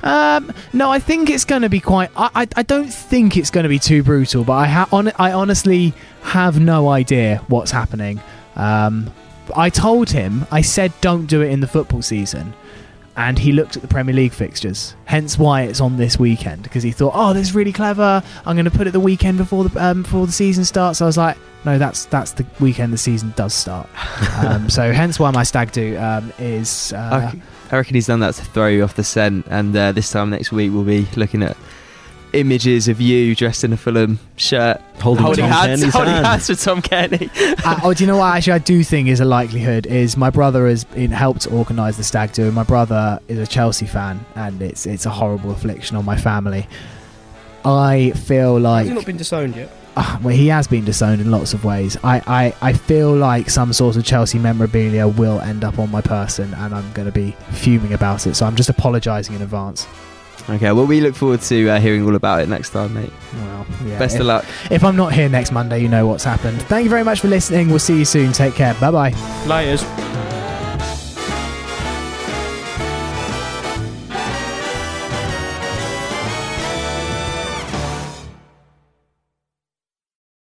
[SPEAKER 1] Um, no, I think it's going to be quite. I, I, I don't think it's going to be too brutal, but I ha- on, I honestly have no idea what's happening. Um, I told him, I said, don't do it in the football season, and he looked at the Premier League fixtures. Hence why it's on this weekend because he thought, oh, this is really clever. I'm going to put it the weekend before the um, before the season starts. I was like, no, that's that's the weekend the season does start. um, so hence why my stag do um, is. Uh,
[SPEAKER 4] I, I reckon he's done that to throw you off the scent. And uh, this time next week, we'll be looking at images of you dressed in a Fulham shirt,
[SPEAKER 3] Holding,
[SPEAKER 4] holding
[SPEAKER 3] Tom
[SPEAKER 4] hands,
[SPEAKER 3] Cairney's
[SPEAKER 4] holding
[SPEAKER 3] hand.
[SPEAKER 4] hands with Tom Cairney.
[SPEAKER 1] uh, oh, do you know what? Actually, I do think is a likelihood is my brother has been helped organise the stag do. and My brother is a Chelsea fan, and it's it's a horrible affliction on my family. I feel
[SPEAKER 2] Has
[SPEAKER 1] like
[SPEAKER 2] he not been disowned yet?
[SPEAKER 1] Ah, well, he has been disowned in lots of ways. I, I, I feel like some sort of Chelsea memorabilia will end up on my person, and I'm going to be fuming about it. So I'm just apologising in advance.
[SPEAKER 4] okay, well, we look forward to uh, hearing all about it next time, mate.
[SPEAKER 1] Well, yeah,
[SPEAKER 4] Best
[SPEAKER 1] if,
[SPEAKER 4] of luck.
[SPEAKER 1] if I'm not here next Monday, you know what's happened. Thank you very much for listening. We'll see you soon. Take care. Bye bye.
[SPEAKER 2] Layers.